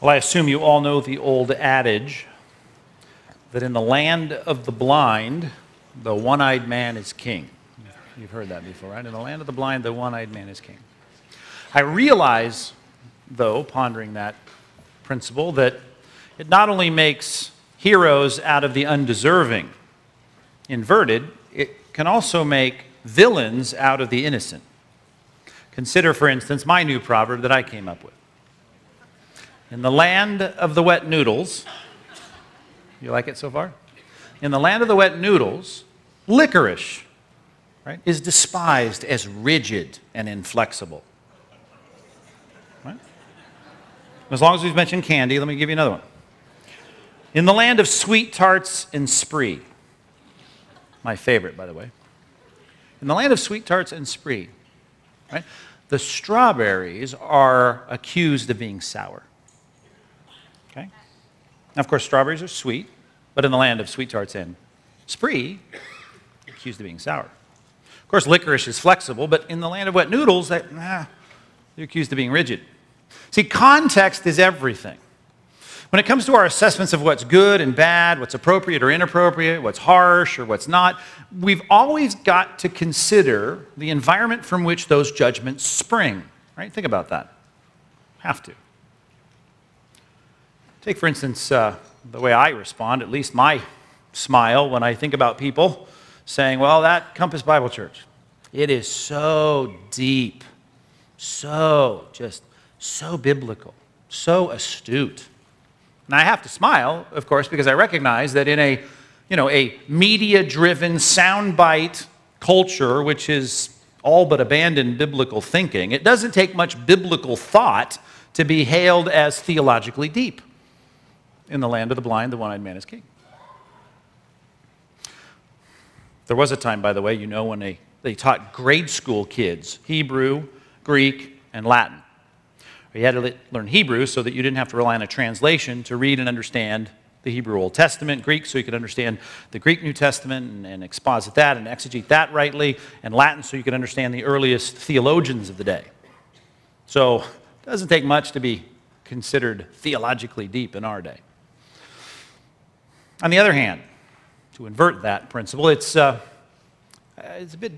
Well, I assume you all know the old adage that in the land of the blind, the one eyed man is king. You've heard that before, right? In the land of the blind, the one eyed man is king. I realize, though, pondering that principle, that it not only makes heroes out of the undeserving, inverted, it can also make villains out of the innocent. Consider, for instance, my new proverb that I came up with. In the land of the wet noodles, you like it so far? In the land of the wet noodles, licorice right, is despised as rigid and inflexible. Right? As long as we've mentioned candy, let me give you another one. In the land of sweet tarts and spree, my favorite, by the way. In the land of sweet tarts and spree, right, the strawberries are accused of being sour. Now, of course, strawberries are sweet, but in the land of sweet tarts and spree, accused of being sour. Of course, licorice is flexible, but in the land of wet noodles, they, ah, they're accused of being rigid. See, context is everything. When it comes to our assessments of what's good and bad, what's appropriate or inappropriate, what's harsh or what's not, we've always got to consider the environment from which those judgments spring. Right? Think about that. Have to. Take, for instance, uh, the way I respond, at least my smile when I think about people saying, well, that Compass Bible Church, it is so deep, so just so biblical, so astute. And I have to smile, of course, because I recognize that in a, you know, a media-driven soundbite culture, which is all but abandoned biblical thinking, it doesn't take much biblical thought to be hailed as theologically deep. In the land of the blind, the one-eyed man is king. There was a time, by the way, you know, when they, they taught grade school kids Hebrew, Greek, and Latin. You had to learn Hebrew so that you didn't have to rely on a translation to read and understand the Hebrew Old Testament, Greek, so you could understand the Greek New Testament and, and exposit that and exegete that rightly, and Latin so you could understand the earliest theologians of the day. So it doesn't take much to be considered theologically deep in our day. On the other hand, to invert that principle, it's, uh, it's a bit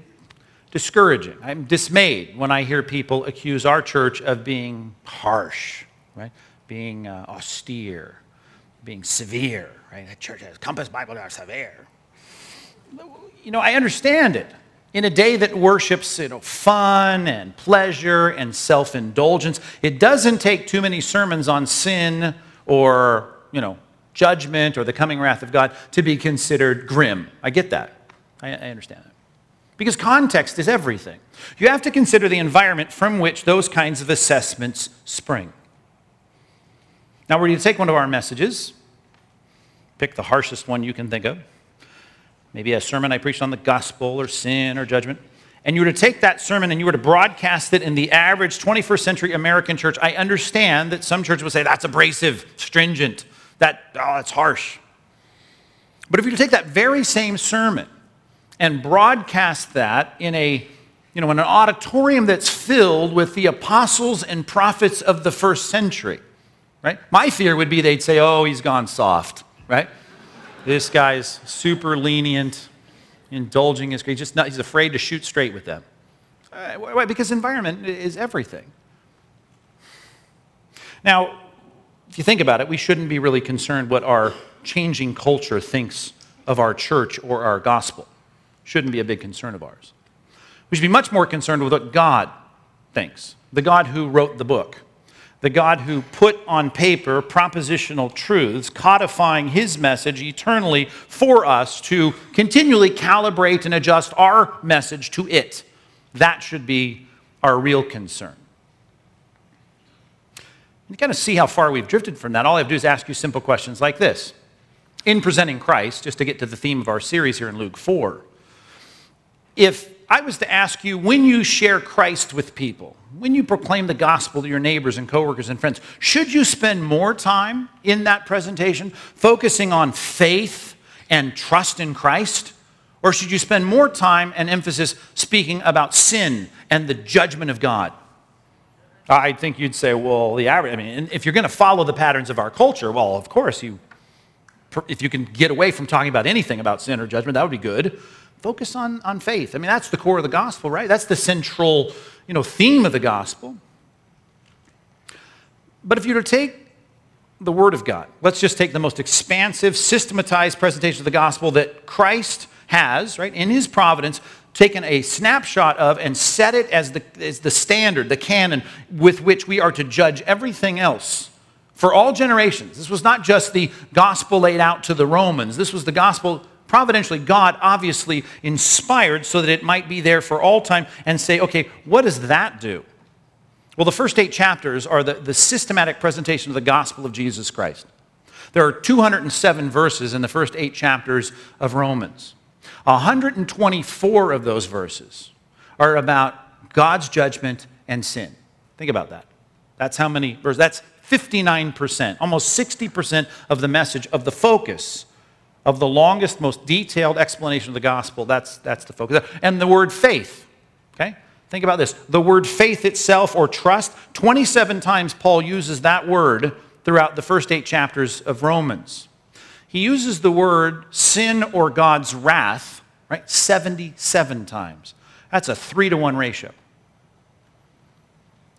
discouraging. I'm dismayed when I hear people accuse our church of being harsh, right? Being uh, austere, being severe, right? The church has Compass Bible are severe. You know, I understand it. In a day that worships you know, fun and pleasure and self indulgence, it doesn't take too many sermons on sin or, you know, judgment or the coming wrath of God to be considered grim. I get that. I, I understand that because context is everything. You have to consider the environment from which those kinds of assessments spring. Now, we're going to take one of our messages, pick the harshest one you can think of, maybe a sermon I preached on the gospel or sin or judgment, and you were to take that sermon and you were to broadcast it in the average 21st century American church. I understand that some churches would say that's abrasive, stringent, that, oh, that's harsh. But if you take that very same sermon and broadcast that in a you know in an auditorium that's filled with the apostles and prophets of the first century right? My fear would be they'd say oh he's gone soft right? This guy's super lenient indulging his just not he's afraid to shoot straight with them. Uh, because environment is everything. Now if you think about it we shouldn't be really concerned what our changing culture thinks of our church or our gospel shouldn't be a big concern of ours. We should be much more concerned with what God thinks, the God who wrote the book, the God who put on paper propositional truths, codifying his message eternally for us to continually calibrate and adjust our message to it. That should be our real concern. To kind of see how far we've drifted from that, all I have to do is ask you simple questions like this. In presenting Christ, just to get to the theme of our series here in Luke 4, if I was to ask you, when you share Christ with people, when you proclaim the gospel to your neighbors and coworkers and friends, should you spend more time in that presentation focusing on faith and trust in Christ? Or should you spend more time and emphasis speaking about sin and the judgment of God? I think you'd say, well, the average, I mean, if you're going to follow the patterns of our culture, well, of course, you, if you can get away from talking about anything about sin or judgment, that would be good. Focus on, on faith. I mean, that's the core of the gospel, right? That's the central, you know, theme of the gospel. But if you were to take the Word of God, let's just take the most expansive, systematized presentation of the gospel that Christ has, right, in his providence, taken a snapshot of and set it as the, as the standard, the canon with which we are to judge everything else for all generations. This was not just the gospel laid out to the Romans, this was the gospel providentially, God obviously inspired so that it might be there for all time and say, okay, what does that do? Well, the first eight chapters are the, the systematic presentation of the gospel of Jesus Christ. There are 207 verses in the first eight chapters of Romans. 124 of those verses are about God's judgment and sin. Think about that. That's how many verses. That's 59%, almost 60% of the message, of the focus, of the longest, most detailed explanation of the gospel. That's, that's the focus. And the word faith, okay? Think about this. The word faith itself or trust, 27 times Paul uses that word throughout the first eight chapters of Romans. He uses the word sin or God's wrath, right, 77 times. That's a three to one ratio.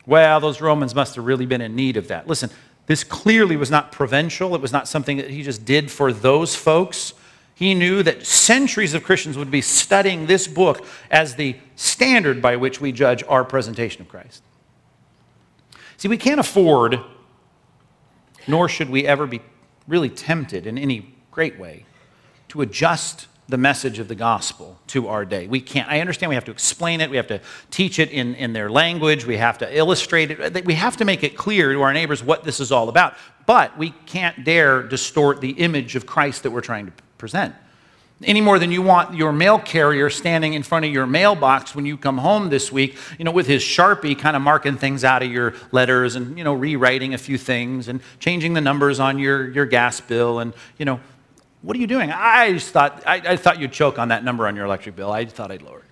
Well, those Romans must have really been in need of that. Listen, this clearly was not provincial. It was not something that he just did for those folks. He knew that centuries of Christians would be studying this book as the standard by which we judge our presentation of Christ. See, we can't afford, nor should we ever be really tempted in any great way to adjust the message of the gospel to our day. We can't. I understand we have to explain it, we have to teach it in, in their language, we have to illustrate it, we have to make it clear to our neighbors what this is all about. But we can't dare distort the image of Christ that we're trying to present. Any more than you want your mail carrier standing in front of your mailbox when you come home this week, you know, with his Sharpie kind of marking things out of your letters and, you know, rewriting a few things and changing the numbers on your, your gas bill and, you know, what are you doing? I just thought, I, I thought you'd choke on that number on your electric bill. I thought I'd lower it.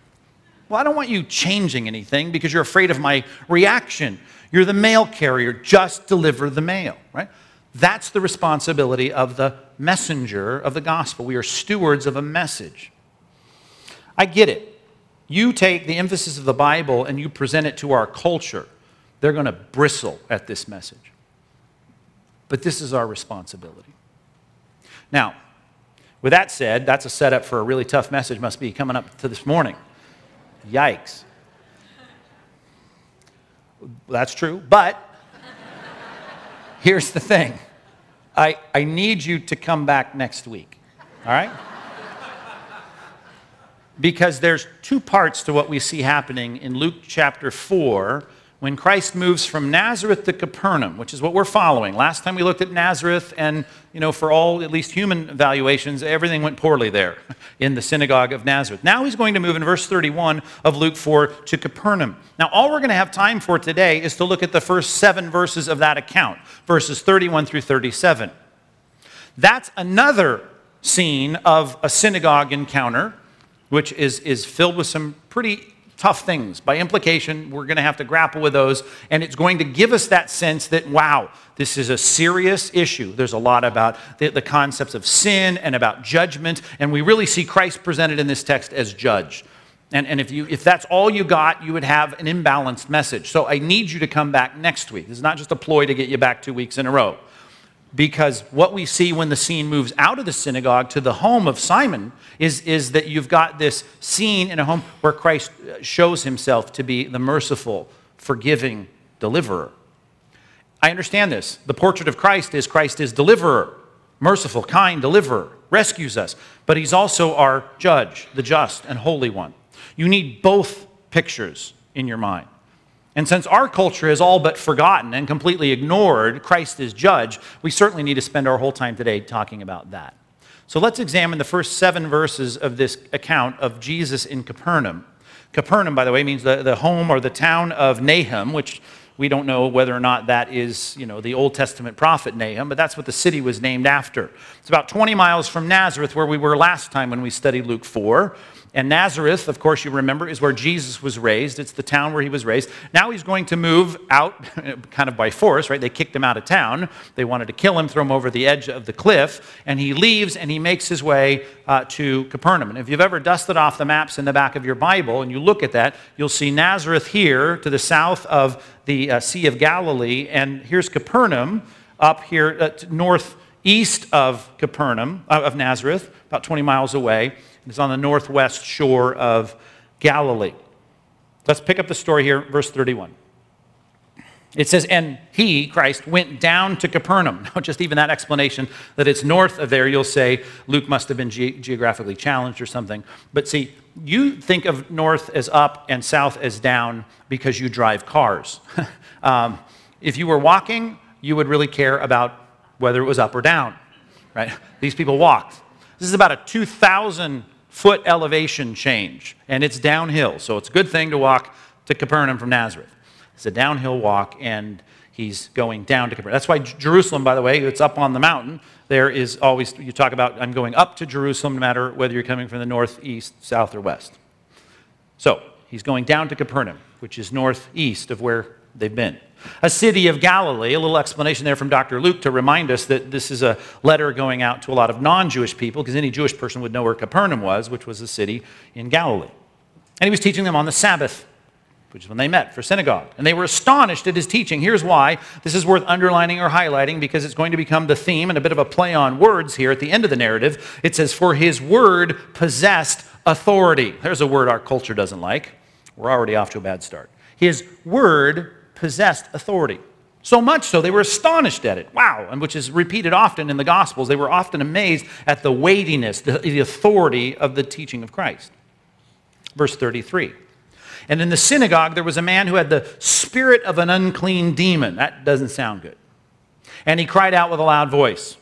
Well, I don't want you changing anything because you're afraid of my reaction. You're the mail carrier. Just deliver the mail, right? That's the responsibility of the messenger of the gospel. We are stewards of a message. I get it. You take the emphasis of the Bible and you present it to our culture, they're going to bristle at this message. But this is our responsibility. Now, with that said, that's a setup for a really tough message, must be coming up to this morning. Yikes. That's true, but here's the thing I, I need you to come back next week, all right? because there's two parts to what we see happening in Luke chapter 4 when Christ moves from Nazareth to Capernaum, which is what we're following. Last time we looked at Nazareth, and you know, for all at least human evaluations, everything went poorly there in the synagogue of Nazareth. Now he's going to move in verse 31 of Luke 4 to Capernaum. Now, all we're going to have time for today is to look at the first seven verses of that account, verses 31 through 37. That's another scene of a synagogue encounter, which is, is filled with some pretty tough things. By implication, we're going to have to grapple with those, and it's going to give us that sense that, wow, this is a serious issue. There's a lot about the, the concepts of sin and about judgment, and we really see Christ presented in this text as judge. And, and if, you, if that's all you got, you would have an imbalanced message. So I need you to come back next week. This is not just a ploy to get you back two weeks in a row because what we see when the scene moves out of the synagogue to the home of Simon is, is that you've got this scene in a home where Christ uh, shows himself to be the merciful, forgiving deliverer. I understand this. The portrait of Christ is Christ is deliverer, merciful, kind deliverer, rescues us, but he's also our judge, the just and holy one. You need both pictures in your mind. And since our culture has all but forgotten and completely ignored Christ as judge, we certainly need to spend our whole time today talking about that. So let's examine the first seven verses of this account of Jesus in Capernaum. Capernaum, by the way, means the, the home or the town of Nahum, which we don't know whether or not that is, you know, the Old Testament prophet Nahum, but that's what the city was named after. It's about 20 miles from Nazareth, where we were last time when we studied Luke 4. And Nazareth, of course, you remember, is where Jesus was raised. It's the town where he was raised. Now he's going to move out kind of by force, right? They kicked him out of town. They wanted to kill him, throw him over the edge of the cliff. And he leaves and he makes his way uh, to Capernaum. And if you've ever dusted off the maps in the back of your Bible and you look at that, you'll see Nazareth here to the south of the uh, Sea of Galilee. And here's Capernaum up here uh, northeast of Capernaum, uh, of Nazareth, about 20 miles away. It's on the northwest shore of Galilee. Let's pick up the story here, verse 31. It says, and he, Christ, went down to Capernaum. Now, just even that explanation that it's north of there, you'll say Luke must have been ge- geographically challenged or something. But see, you think of north as up and south as down because you drive cars. um, if you were walking, you would really care about whether it was up or down, right? These people walked. This is about a 2,000 foot elevation change, and it's downhill. So it's a good thing to walk to Capernaum from Nazareth. It's a downhill walk, and he's going down to Capernaum. That's why Jerusalem, by the way, it's up on the mountain. There is always, you talk about, I'm going up to Jerusalem, no matter whether you're coming from the north, east, south, or west. So he's going down to Capernaum, which is northeast of where they've been. A city of Galilee, a little explanation there from Dr. Luke to remind us that this is a letter going out to a lot of non Jewish people, because any Jewish person would know where Capernaum was, which was a city in Galilee. And he was teaching them on the Sabbath, which is when they met for synagogue. And they were astonished at his teaching. Here's why. This is worth underlining or highlighting because it's going to become the theme and a bit of a play on words here at the end of the narrative. It says, For his word possessed authority. There's a word our culture doesn't like. We're already off to a bad start. His word possessed authority. So much so, they were astonished at it. Wow. And which is repeated often in the Gospels. They were often amazed at the weightiness, the, the authority of the teaching of Christ. Verse 33. And in the synagogue, there was a man who had the spirit of an unclean demon. That doesn't sound good. And he cried out with a loud voice.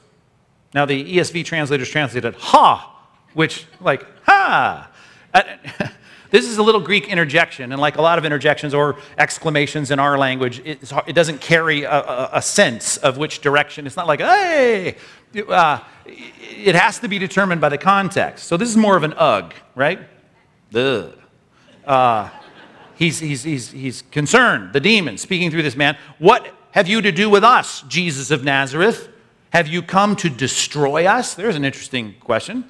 Now, the ESV translators translated, it, ha, which, like, ha. This is a little Greek interjection, and like a lot of interjections or exclamations in our language, it doesn't carry a, a, a, sense of which direction. It's not like, hey! Uh, it has to be determined by the context. So this is more of an ugh, right? Ugh. Uh, he's, he's, he's, he's concerned, the demon, speaking through this man. What have you to do with us, Jesus of Nazareth? Have you come to destroy us? There's an interesting question.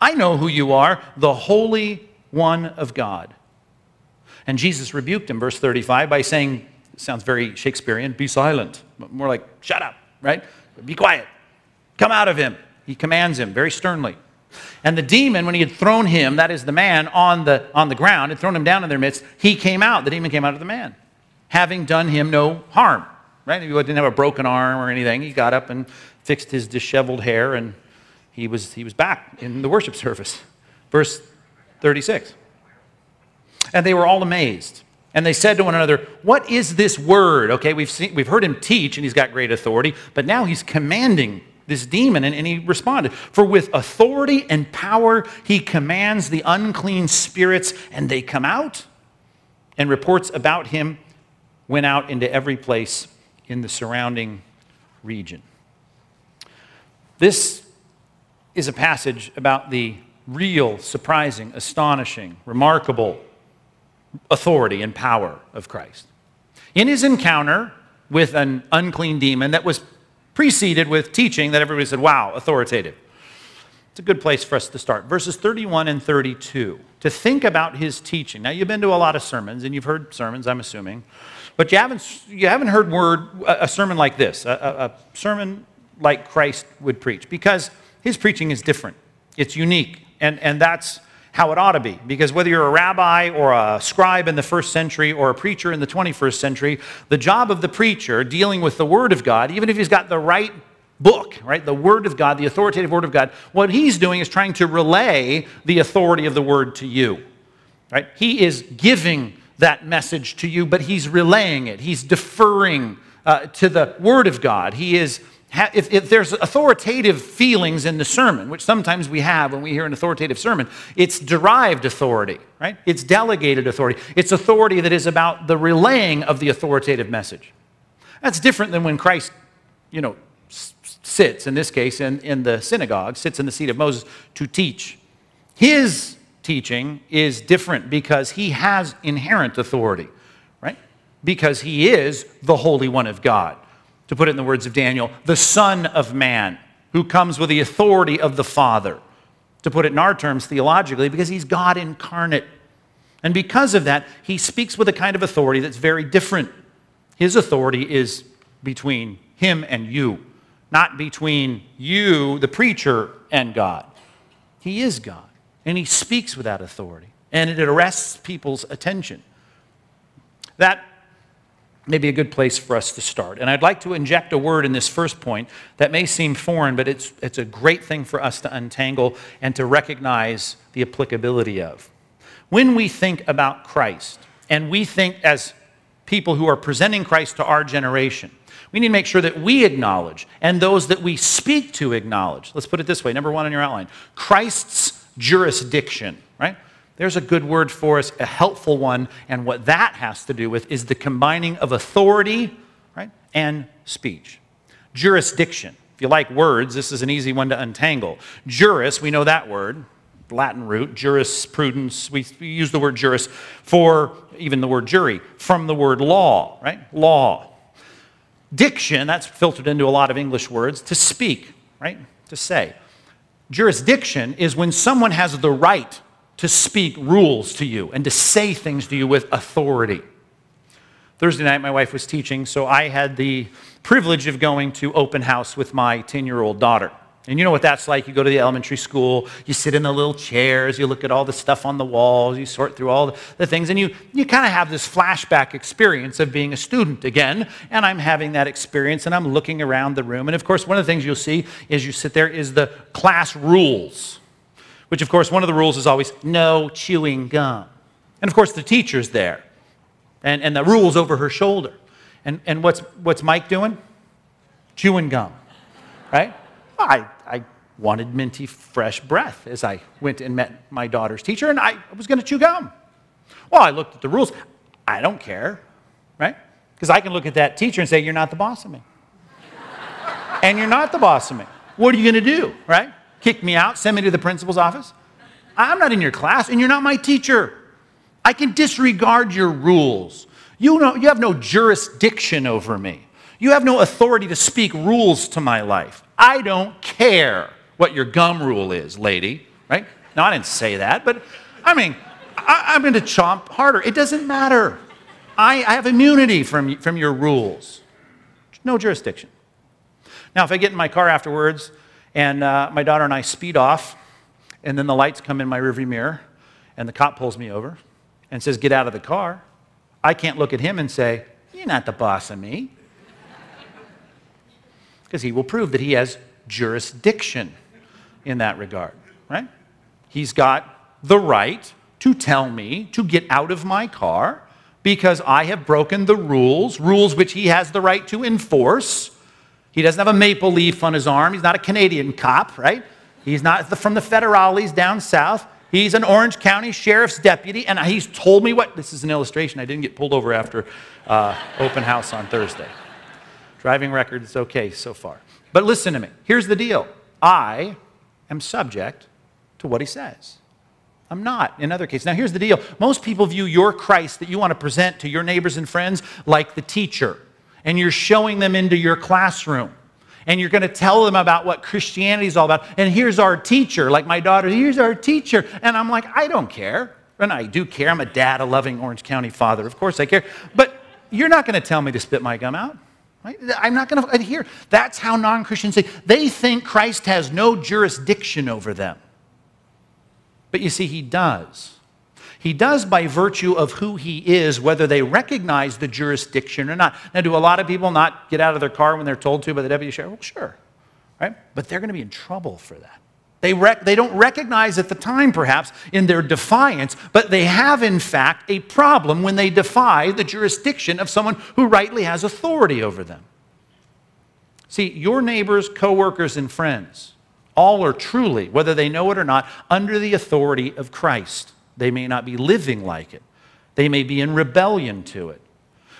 I know who you are, the Holy one of God. And Jesus rebuked him, verse 35, by saying, sounds very Shakespearean, be silent. More like, shut up, right? Be quiet. Come out of him. He commands him very sternly. And the demon, when he had thrown him, that is the man, on the, on the ground, had thrown him down in their midst, he came out. The demon came out of the man, having done him no harm. Right? He didn't have a broken arm or anything. He got up and fixed his disheveled hair, and he was, he was back in the worship service. Verse 36. And they were all amazed. And they said to one another, What is this word? Okay, we've, seen, we've heard him teach, and he's got great authority, but now he's commanding this demon, and, and he responded. For with authority and power he commands the unclean spirits, and they come out. And reports about him went out into every place in the surrounding region. This is a passage about the real, surprising, astonishing, remarkable authority and power of Christ. In his encounter with an unclean demon that was preceded with teaching that everybody said, wow, authoritative. It's a good place for us to start. Verses 31 and 32, to think about his teaching. Now, you've been to a lot of sermons, and you've heard sermons, I'm assuming, but you haven't, you haven't heard word, a sermon like this, a, a, sermon like Christ would preach, because his preaching is different. It's unique. And, and that's how it ought to be. Because whether you're a rabbi or a scribe in the first century or a preacher in the 21st century, the job of the preacher dealing with the Word of God, even if he's got the right book, right, the Word of God, the authoritative Word of God, what he's doing is trying to relay the authority of the Word to you. Right? He is giving that message to you, but he's relaying it. He's deferring uh, to the Word of God. He is if, if, there's authoritative feelings in the sermon, which sometimes we have when we hear an authoritative sermon, it's derived authority, right? It's delegated authority. It's authority that is about the relaying of the authoritative message. That's different than when Christ, you know, sits, in this case, in, in the synagogue, sits in the seat of Moses to teach. His teaching is different because he has inherent authority, right? Because he is the Holy One of God. To put it in the words of Daniel, the Son of Man, who comes with the authority of the Father. To put it in our terms theologically, because he's God incarnate. And because of that, he speaks with a kind of authority that's very different. His authority is between him and you, not between you, the preacher, and God. He is God, and he speaks with that authority, and it arrests people's attention. That may be a good place for us to start. And I'd like to inject a word in this first point that may seem foreign, but it's, it's a great thing for us to untangle and to recognize the applicability of. When we think about Christ, and we think as people who are presenting Christ to our generation, we need to make sure that we acknowledge and those that we speak to acknowledge. Let's put it this way number one on your outline Christ's jurisdiction, right? There's a good word for us, a helpful one, and what that has to do with is the combining of authority, right, and speech. Jurisdiction. If you like words, this is an easy one to untangle. Juris, we know that word, Latin root, jurisprudence. We use the word juris for even the word jury, from the word law, right? Law. Diction, that's filtered into a lot of English words, to speak, right? To say. Jurisdiction is when someone has the right to speak rules to you and to say things to you with authority. Thursday night, my wife was teaching, so I had the privilege of going to open house with my 10 year old daughter. And you know what that's like. You go to the elementary school, you sit in the little chairs, you look at all the stuff on the walls, you sort through all the things, and you, you kind of have this flashback experience of being a student again. And I'm having that experience, and I'm looking around the room. And of course, one of the things you'll see as you sit there is the class rules, which, of course, one of the rules is always no chewing gum. And of course, the teacher's there, and, and the rule's over her shoulder. And, and what's, what's Mike doing? Chewing gum, right? I, I wanted minty, fresh breath as I went and met my daughter's teacher, and I was going to chew gum. Well, I looked at the rules. I don't care, right? Because I can look at that teacher and say, You're not the boss of me. and you're not the boss of me. What are you going to do, right? Kick me out, send me to the principal's office? I'm not in your class, and you're not my teacher. I can disregard your rules. You, know, you have no jurisdiction over me. You have no authority to speak rules to my life. I don't care what your gum rule is, lady, right? No, I didn't say that, but I mean, I, am going to chomp harder. It doesn't matter. I, I have immunity from, from your rules. No jurisdiction. Now, if I get in my car afterwards and uh, my daughter and I speed off, and then the lights come in my rearview mirror, and the cop pulls me over and says, Get out of the car, I can't look at him and say, You're not the boss of me because he will prove that he has jurisdiction in that regard, right? He's got the right to tell me to get out of my car because I have broken the rules, rules which he has the right to enforce. He doesn't have a maple leaf on his arm. He's not a Canadian cop, right? He's not from the federales down south. He's an Orange County Sheriff's deputy, and he's told me what. This is an illustration. I didn't get pulled over after uh, open house on Thursday. Driving record is okay so far. But listen to me. Here's the deal I am subject to what he says. I'm not in other cases. Now, here's the deal most people view your Christ that you want to present to your neighbors and friends like the teacher, and you're showing them into your classroom. And you're going to tell them about what Christianity is all about. And here's our teacher, like my daughter, here's our teacher. And I'm like, I don't care. And I do care. I'm a dad, a loving Orange County father. Of course I care. But you're not going to tell me to spit my gum out. Right? I'm not going to adhere. That's how non Christians say. They think Christ has no jurisdiction over them. But you see, he does. He does by virtue of who he is, whether they recognize the jurisdiction or not. Now, do a lot of people not get out of their car when they're told to by the deputy sheriff? Well, sure. Right? But they're going to be in trouble for that. They, rec- they don't recognize at the time, perhaps, in their defiance, but they have, in fact, a problem when they defy the jurisdiction of someone who rightly has authority over them. See, your neighbors, coworkers, and friends all are truly, whether they know it or not, under the authority of Christ. They may not be living like it, they may be in rebellion to it.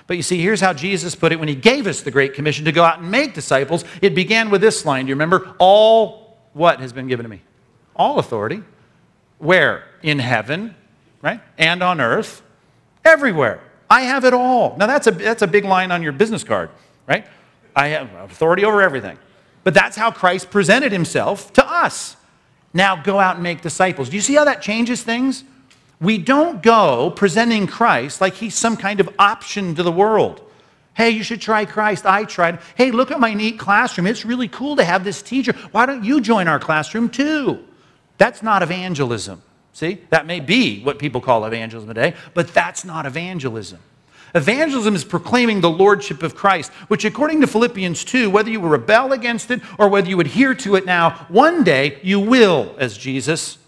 But you see, here's how Jesus put it when he gave us the Great Commission to go out and make disciples. It began with this line. Do you remember? All what has been given to me? All authority Where? In heaven, right? And on earth, everywhere. I have it all. Now, that's a, that's a big line on your business card, right? I have authority over everything. But that's how Christ presented himself to us. Now go out and make disciples. Do you see how that changes things? We don't go presenting Christ like he's some kind of option to the world. Hey, you should try Christ. I tried. Hey, look at my neat classroom. It's really cool to have this teacher. Why don't you join our classroom too? That's not evangelism. See, that may be what people call evangelism today, but that's not evangelism. Evangelism is proclaiming the lordship of Christ, which, according to Philippians 2, whether you rebel against it or whether you adhere to it now, one day you will, as Jesus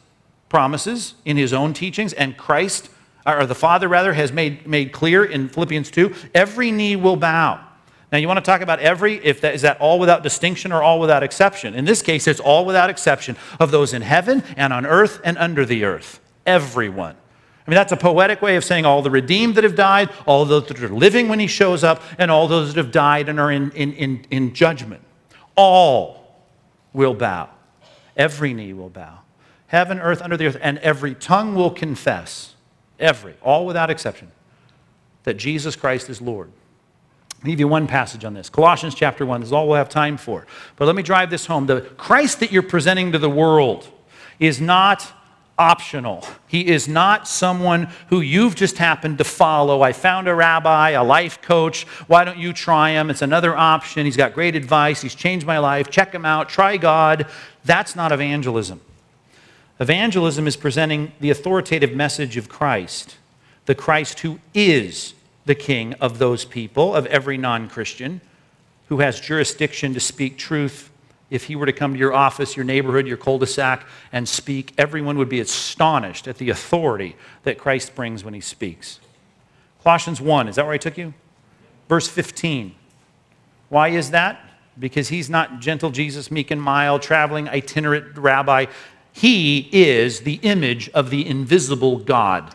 promises in his own teachings, and Christ, or the Father rather, has made, made clear in Philippians 2 every knee will bow. Now, you want to talk about every, if that is that all without distinction or all without exception? In this case, it's all without exception of those in heaven and on earth and under the earth. Everyone. I mean, that's a poetic way of saying all the redeemed that have died, all those that are living when he shows up, and all those that have died and are in, in, in, in judgment. All will bow. Every knee will bow. Heaven, earth, under the earth, and every tongue will confess, every, all without exception, that Jesus Christ is Lord. I'll give you one passage on this. Colossians chapter 1. This is all we'll have time for. But let me drive this home. The Christ that you're presenting to the world is not optional. He is not someone who you've just happened to follow. I found a rabbi, a life coach. Why don't you try him? It's another option. He's got great advice. He's changed my life. Check him out. Try God. That's not evangelism. Evangelism is presenting the authoritative message of Christ, the Christ who is the king of those people, of every non Christian, who has jurisdiction to speak truth if he were to come to your office, your neighborhood, your cul de sac, and speak, everyone would be astonished at the authority that Christ brings when he speaks. Colossians 1, is that where I took you? Verse 15. Why is that? Because he's not gentle Jesus, meek and mild, traveling itinerant rabbi. He is the image of the invisible God.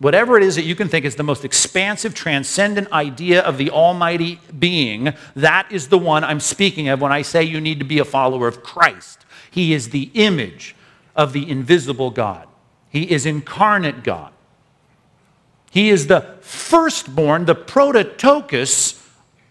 Whatever it is that you can think is the most expansive, transcendent idea of the Almighty being, that is the one I'm speaking of when I say you need to be a follower of Christ. He is the image of the invisible God, He is incarnate God. He is the firstborn, the prototokos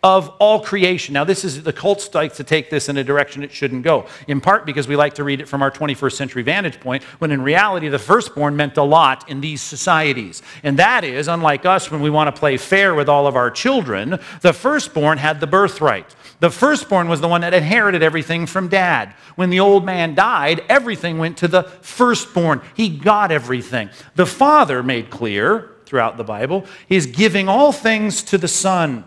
of all creation. Now, this is the cults like to take this in a direction it shouldn't go, in part because we like to read it from our 21st century vantage point, when in reality, the firstborn meant a lot in these societies. And that is, unlike us, when we want to play fair with all of our children, the firstborn had the birthright. The firstborn was the one that inherited everything from dad. When the old man died, everything went to the firstborn. He got everything. The father made clear throughout the Bible, is giving all things to the son.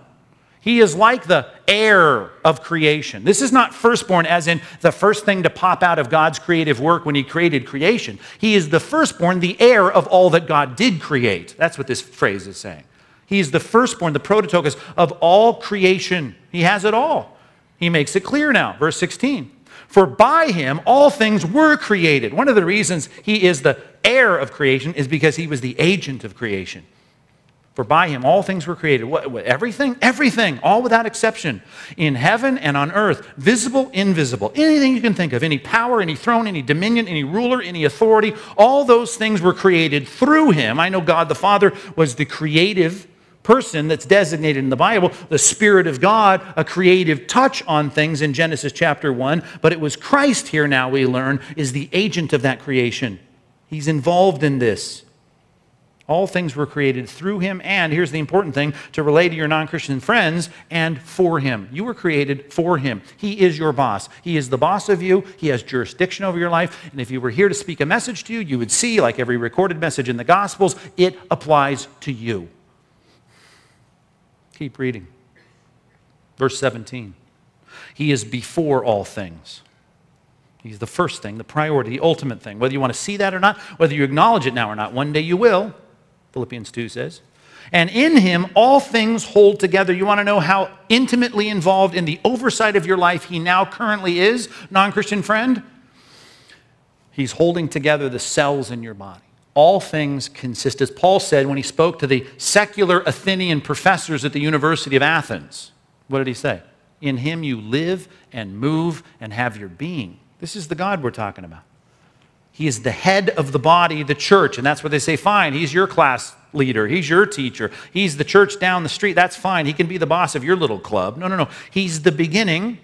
He is like the heir of creation. This is not firstborn as in the first thing to pop out of God's creative work when He created creation. He is the firstborn, the heir of all that God did create. That's what this phrase is saying. He is the firstborn, the prototokos of all creation. He has it all. He makes it clear now. Verse 16. For by him all things were created. One of the reasons he is the heir of creation is because he was the agent of creation. For by him all things were created. What, what, everything? Everything, all without exception, in heaven and on earth, visible, invisible, anything you can think of, any power, any throne, any dominion, any ruler, any authority, all those things were created through him. I know God the Father was the creative person that's designated in the Bible, the Spirit of God, a creative touch on things in Genesis chapter 1, but it was Christ here now we learn is the agent of that creation. He's involved in this. All things were created through him, and here's the important thing to relay to your non Christian friends and for him. You were created for him. He is your boss. He is the boss of you. He has jurisdiction over your life. And if you were here to speak a message to you, you would see, like every recorded message in the Gospels, it applies to you. Keep reading. Verse 17. He is before all things. He's the first thing, the priority, the ultimate thing. Whether you want to see that or not, whether you acknowledge it now or not, one day you will. Philippians 2 says. And in him, all things hold together. You want to know how intimately involved in the oversight of your life he now currently is, non Christian friend? He's holding together the cells in your body. All things consist, as Paul said when he spoke to the secular Athenian professors at the University of Athens. What did he say? In him you live and move and have your being. This is the God we're talking about. He is the head of the body, the church. And that's what they say, fine, he's your class leader. He's your teacher. He's the church down the street. That's fine. He can be the boss of your little club. No, no, no. He's the beginning,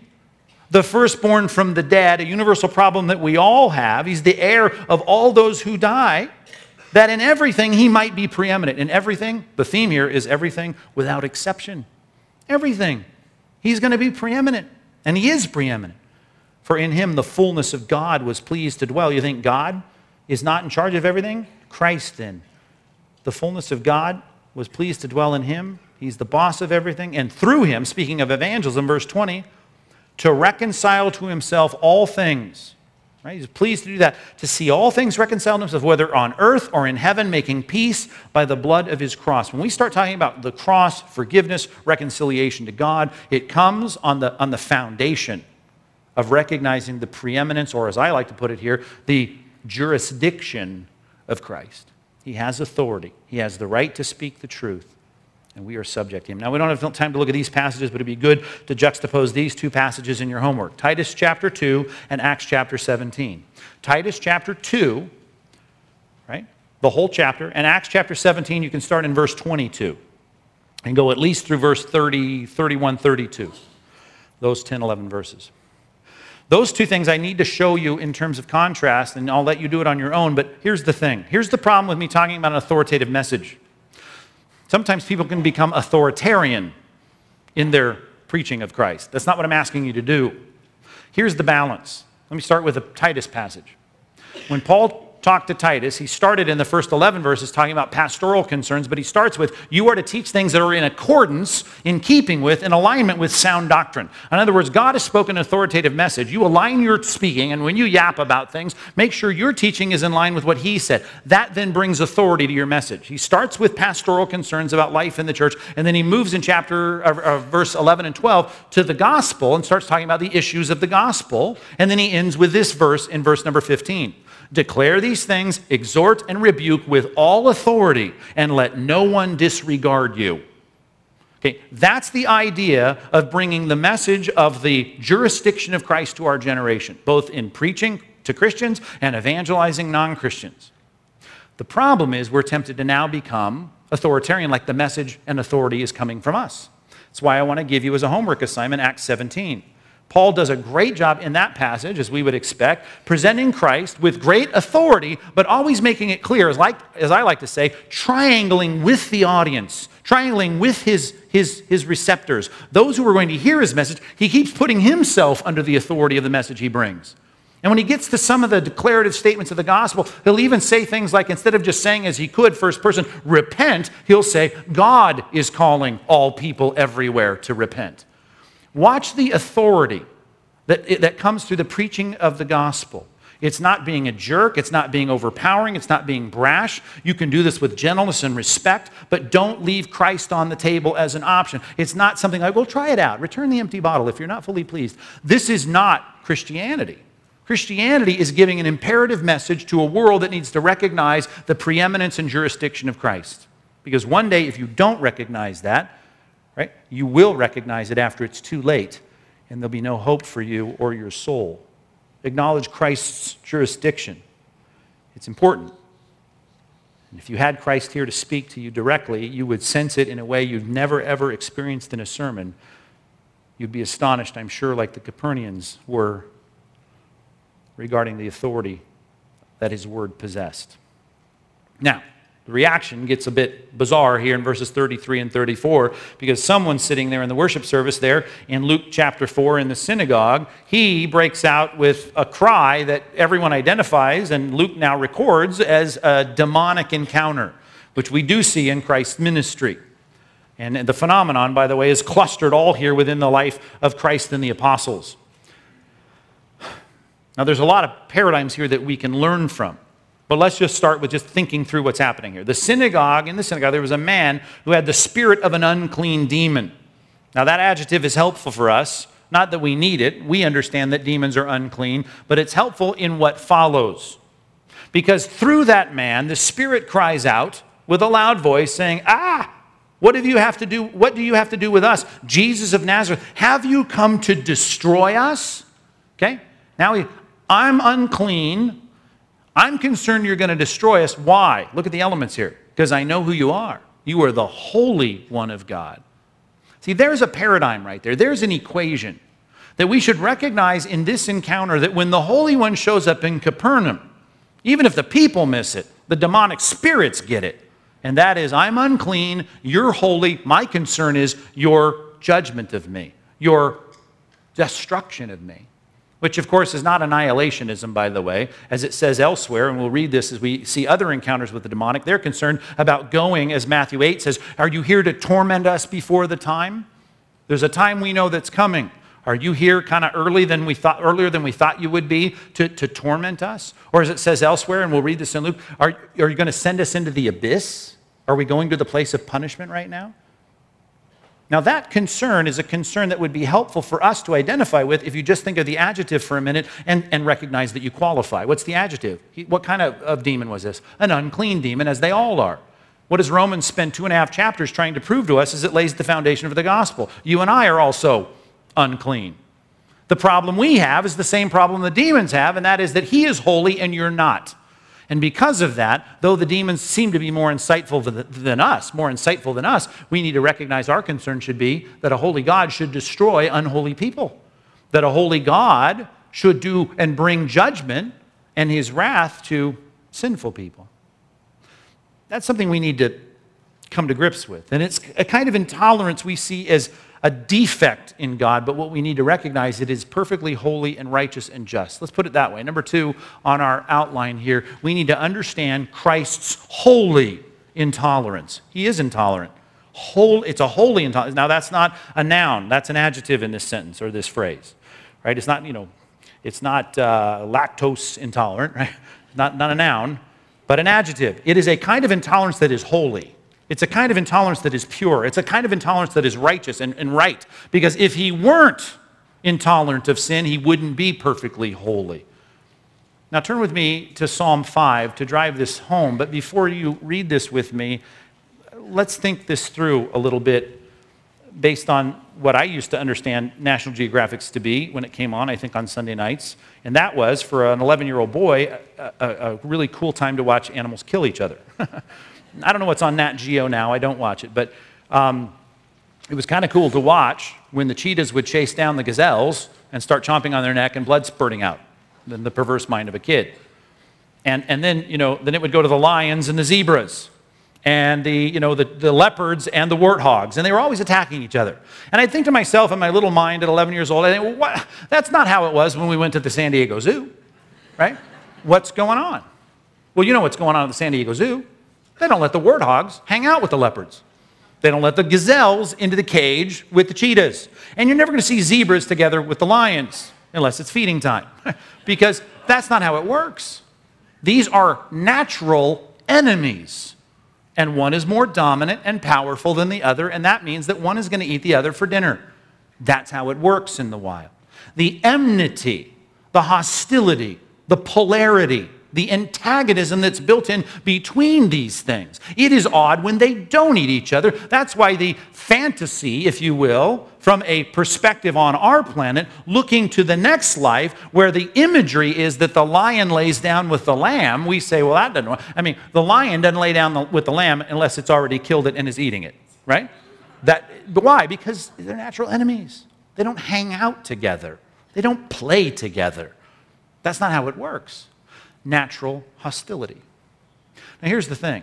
the firstborn from the dead, a universal problem that we all have. He's the heir of all those who die, that in everything he might be preeminent. In everything, the theme here is everything without exception. Everything. He's going to be preeminent, and he is preeminent. For in him the fullness of God was pleased to dwell. You think God is not in charge of everything? Christ then. The fullness of God was pleased to dwell in him. He's the boss of everything. And through him, speaking of evangelism, verse 20, to reconcile to himself all things. Right? He's pleased to do that, to see all things reconciled to himself, whether on earth or in heaven, making peace by the blood of his cross. When we start talking about the cross, forgiveness, reconciliation to God, it comes on the, on the foundation of recognizing the preeminence, or as I like to put it here, the jurisdiction of Christ. He has authority, he has the right to speak the truth, and we are subject to him. Now, we don't have time to look at these passages, but it'd be good to juxtapose these two passages in your homework Titus chapter 2 and Acts chapter 17. Titus chapter 2, right? The whole chapter, and Acts chapter 17, you can start in verse 22 and go at least through verse 30, 31, 32. Those 10, 11 verses. Those two things I need to show you in terms of contrast, and I'll let you do it on your own. But here's the thing here's the problem with me talking about an authoritative message. Sometimes people can become authoritarian in their preaching of Christ. That's not what I'm asking you to do. Here's the balance. Let me start with the Titus passage. When Paul talked to Titus, he started in the first 11 verses talking about pastoral concerns, but he starts with, You are to teach things that are in accordance, in keeping with, in alignment with sound doctrine. In other words, God has spoken an authoritative message. You align your speaking, and when you yap about things, make sure your teaching is in line with what he said. That then brings authority to your message. He starts with pastoral concerns about life in the church, and then he moves in chapter, uh, uh, verse 11 and 12 to the gospel and starts talking about the issues of the gospel, and then he ends with this verse in verse number 15. Declare these things, exhort and rebuke with all authority, and let no one disregard you. Okay, that's the idea of bringing the message of the jurisdiction of Christ to our generation, both in preaching to Christians and evangelizing non Christians. The problem is we're tempted to now become authoritarian, like the message and authority is coming from us. That's why I want to give you as a homework assignment Acts 17. Paul does a great job in that passage, as we would expect, presenting Christ with great authority, but always making it clear, as, like, as I like to say, triangling with the audience, triangling with his, his, his receptors. Those who are going to hear his message, he keeps putting himself under the authority of the message he brings. And when he gets to some of the declarative statements of the gospel, he'll even say things like, instead of just saying as he could, first person, repent, he'll say, God is calling all people everywhere to repent. Watch the authority that, that comes through the preaching of the gospel. It's not being a jerk. It's not being overpowering. It's not being brash. You can do this with gentleness and respect, but don't leave Christ on the table as an option. It's not something like, well, try it out. Return the empty bottle if you're not fully pleased. This is not Christianity. Christianity is giving an imperative message to a world that needs to recognize the preeminence and jurisdiction of Christ. Because one day, if you don't recognize that, right? You will recognize it after it's too late, and there'll be no hope for you or your soul. Acknowledge Christ's jurisdiction. It's important. And if you had Christ here to speak to you directly, you would sense it in a way you've never, ever experienced in a sermon. You'd be astonished, I'm sure, like the Capernaums were regarding the authority that his word possessed. Now, the reaction gets a bit bizarre here in verses 33 and 34 because someone sitting there in the worship service there in Luke chapter 4 in the synagogue, he breaks out with a cry that everyone identifies and Luke now records as a demonic encounter, which we do see in Christ's ministry. And the phenomenon, by the way, is clustered all here within the life of Christ and the apostles. Now, there's a lot of paradigms here that we can learn from. But let's just start with just thinking through what's happening here. The synagogue, in the synagogue, there was a man who had the spirit of an unclean demon. Now, that adjective is helpful for us. Not that we need it, we understand that demons are unclean, but it's helpful in what follows. Because through that man, the spirit cries out with a loud voice, saying, Ah, what do you have to do? What do you have to do with us? Jesus of Nazareth, have you come to destroy us? Okay? Now he, I'm unclean. I'm concerned you're going to destroy us. Why? Look at the elements here. Because I know who you are. You are the Holy One of God. See, there's a paradigm right there. There's an equation that we should recognize in this encounter that when the Holy One shows up in Capernaum, even if the people miss it, the demonic spirits get it. And that is, I'm unclean, you're holy. My concern is your judgment of me, your destruction of me. Which, of course, is not annihilationism, by the way, as it says elsewhere, and we'll read this as we see other encounters with the demonic. They're concerned about going, as Matthew 8 says, Are you here to torment us before the time? There's a time we know that's coming. Are you here kind of early than we thought, earlier than we thought you would be to, to torment us? Or as it says elsewhere, and we'll read this in Luke, are, are you going to send us into the abyss? Are we going to the place of punishment right now? Now, that concern is a concern that would be helpful for us to identify with if you just think of the adjective for a minute and, and recognize that you qualify. What's the adjective? What kind of, of demon was this? An unclean demon, as they all are. What does Romans spend two and a half chapters trying to prove to us is it lays the foundation of the gospel. You and I are also unclean. The problem we have is the same problem the demons have, and that is that he is holy and you're not. And because of that, though the demons seem to be more insightful than us, more insightful than us, we need to recognize our concern should be that a holy God should destroy unholy people. That a holy God should do and bring judgment and his wrath to sinful people. That's something we need to come to grips with. And it's a kind of intolerance we see as a defect in God, but what we need to recognize it is perfectly holy and righteous and just. Let's put it that way. Number two on our outline here, we need to understand Christ's holy intolerance. He is intolerant. Whole, it's a holy intolerance. Now that's not a noun. That's an adjective in this sentence or this phrase, right? It's not you know, it's not uh, lactose intolerant, right? Not not a noun, but an adjective. It is a kind of intolerance that is holy. It's a kind of intolerance that is pure. It's a kind of intolerance that is righteous and, and right. Because if he weren't intolerant of sin, he wouldn't be perfectly holy. Now, turn with me to Psalm 5 to drive this home. But before you read this with me, let's think this through a little bit based on what I used to understand National Geographics to be when it came on, I think on Sunday nights. And that was, for an 11 year old boy, a, a, a, really cool time to watch animals kill each other. I don't know what's on Nat Geo now. I don't watch it. But um, it was kind of cool to watch when the cheetahs would chase down the gazelles and start chomping on their neck and blood spurting out. Then the perverse mind of a kid. And, and then, you know, then it would go to the lions and the zebras and the, you know, the, the leopards and the warthogs. And they were always attacking each other. And I'd think to myself in my little mind at 11 years old, I think, well, what? that's not how it was when we went to the San Diego Zoo, right? What's going on? Well, you know what's going on at the San Diego Zoo. They don't let the warthogs hang out with the leopards. They don't let the gazelles into the cage with the cheetahs. And you're never going to see zebras together with the lions unless it's feeding time, because that's not how it works. These are natural enemies. And one is more dominant and powerful than the other, and that means that one is going to eat the other for dinner. That's how it works in the wild. The enmity, the hostility, the polarity, the antagonism that's built in between these things. It is odd when they don't eat each other. That's why the fantasy, if you will, from a perspective on our planet, looking to the next life, where the imagery is that the lion lays down with the lamb, we say, well, that doesn't work. I mean, the lion doesn't lay down with the lamb unless it's already killed it and is eating it, right? That, why? Because they're natural enemies. They don't hang out together, they don't play together. That's not how it works natural hostility. Now, here's the thing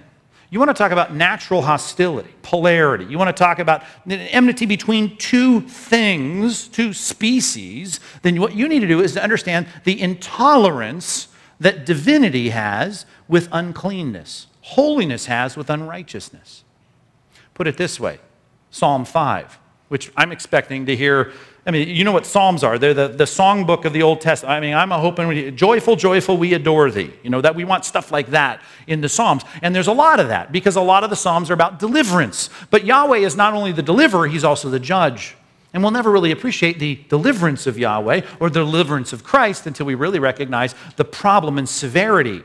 you want to talk about natural hostility, polarity. You want to talk about enmity between two things, two species. Then what you need to do is to understand the intolerance that divinity has with uncleanness, holiness has with unrighteousness. Put it this way Psalm 5, which I'm expecting to hear I mean, you know what Psalms are. They're the, the songbook of the Old Testament. I mean, I'm a hoping, joyful, joyful, we adore thee. You know, that we want stuff like that in the Psalms. And there's a lot of that because a lot of the Psalms are about deliverance. But Yahweh is not only the deliverer, he's also the judge. And we'll never really appreciate the deliverance of Yahweh or the deliverance of Christ until we really recognize the problem and severity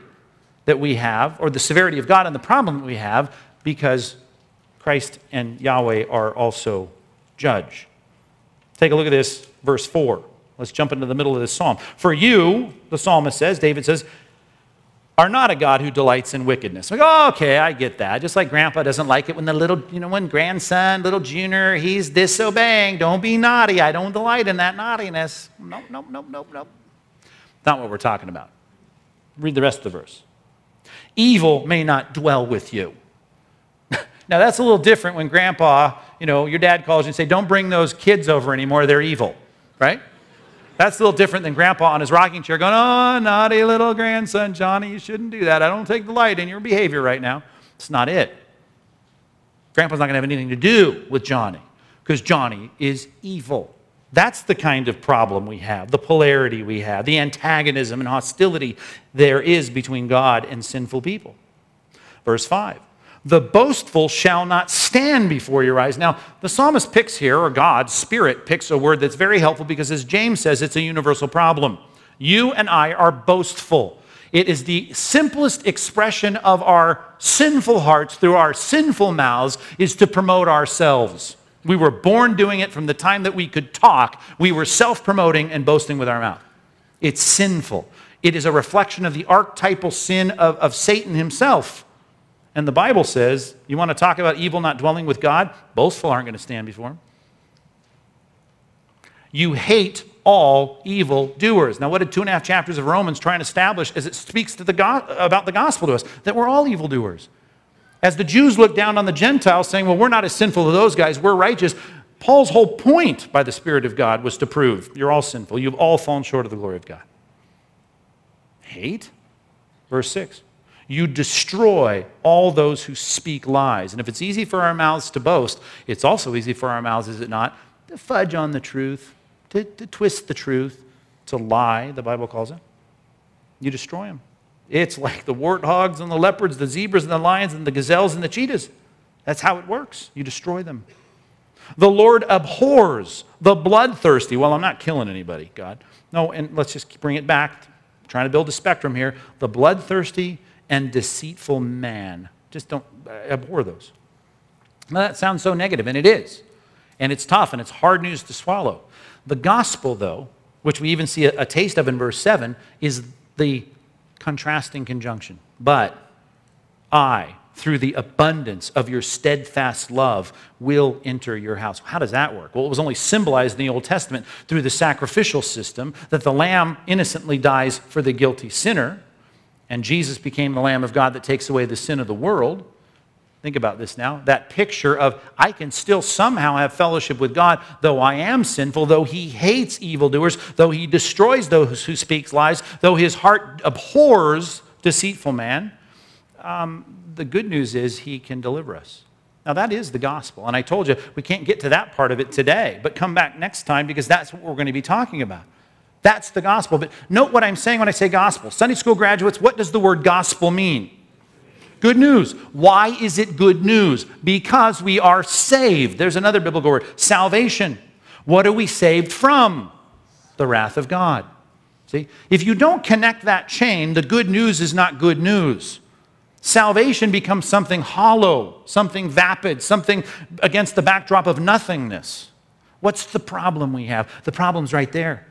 that we have, or the severity of God and the problem that we have, because Christ and Yahweh are also judge. Take a look at this, verse 4. Let's jump into the middle of this psalm. For you, the psalmist says, David says, are not a God who delights in wickedness. Like, oh, okay, I get that. Just like grandpa doesn't like it when the little, you know, when grandson, little junior, he's disobeying. Don't be naughty. I don't delight in that naughtiness. Nope, nope, nope, nope, nope. Not what we're talking about. Read the rest of the verse. Evil may not dwell with you. Now, that's a little different when grandpa, you know, your dad calls you and say, don't bring those kids over anymore. They're evil, right? That's a little different than grandpa on his rocking chair going, Oh, naughty little grandson, Johnny, you shouldn't do that. I don't take delight in your behavior right now. It's not it. Grandpa's not going to have anything to do with Johnny because Johnny is evil. That's the kind of problem we have, the polarity we have, the antagonism and hostility there is between God and sinful people. Verse 5 the boastful shall not stand before your eyes. Now, the psalmist picks here, or God, Spirit, picks a word that's very helpful because, as James says, it's a universal problem. You and I are boastful. It is the simplest expression of our sinful hearts through our sinful mouths is to promote ourselves. We were born doing it from the time that we could talk. We were self promoting and boasting with our mouth. It's sinful. It is a reflection of the archetypal sin of, of Satan himself. And the Bible says, you want to talk about evil not dwelling with God? Boastful aren't going to stand before him. You hate all evil doers. Now, what did two and a half chapters of Romans try and establish as it speaks the go- about the gospel to us? That we're all evil doers. As the Jews looked down on the Gentiles, saying, Well, we're not as sinful as those guys, we're righteous. Paul's whole point by the Spirit of God was to prove you're all sinful. You've all fallen short of the glory of God. Hate? Verse 6 you destroy all those who speak lies. And if it's easy for our mouths to boast, it's also easy for our mouths, is it not, to fudge on the truth, to, to twist the truth, to lie, the Bible calls it. You destroy them. It's like the warthogs and the leopards, the zebras and the lions and the gazelles and the cheetahs. That's how it works. You destroy them. The Lord abhors the bloodthirsty. Well, I'm not killing anybody, God. No, and let's just bring it back. I'm trying to build a spectrum here. The bloodthirsty and deceitful man. Just don't uh, abhor those. Now, that sounds so negative, and it is. And it's tough, and it's hard news to swallow. The gospel, though, which we even see a, a taste of in verse 7, is the contrasting conjunction. But I, through the abundance of your steadfast love, will enter your house. How does that work? Well, it was only symbolized in the Old Testament through the sacrificial system that the lamb innocently dies for the guilty sinner and Jesus became the Lamb of God that takes away the sin of the world. Think about this now. That picture of I can still somehow have fellowship with God, though I am sinful, though he hates evildoers, though he destroys those who speak lies, though his heart abhors deceitful man. Um, the good news is he can deliver us. Now, that is the gospel. And I told you we can't get to that part of it today, but come back next time because that's what we're going to be talking about. That's the gospel. But note what I'm saying when I say gospel. Sunday school graduates, what does the word gospel mean? Good news. Why is it good news? Because we are saved. There's another biblical word salvation. What are we saved from? The wrath of God. See? If you don't connect that chain, the good news is not good news. Salvation becomes something hollow, something vapid, something against the backdrop of nothingness. What's the problem we have? The problem's right there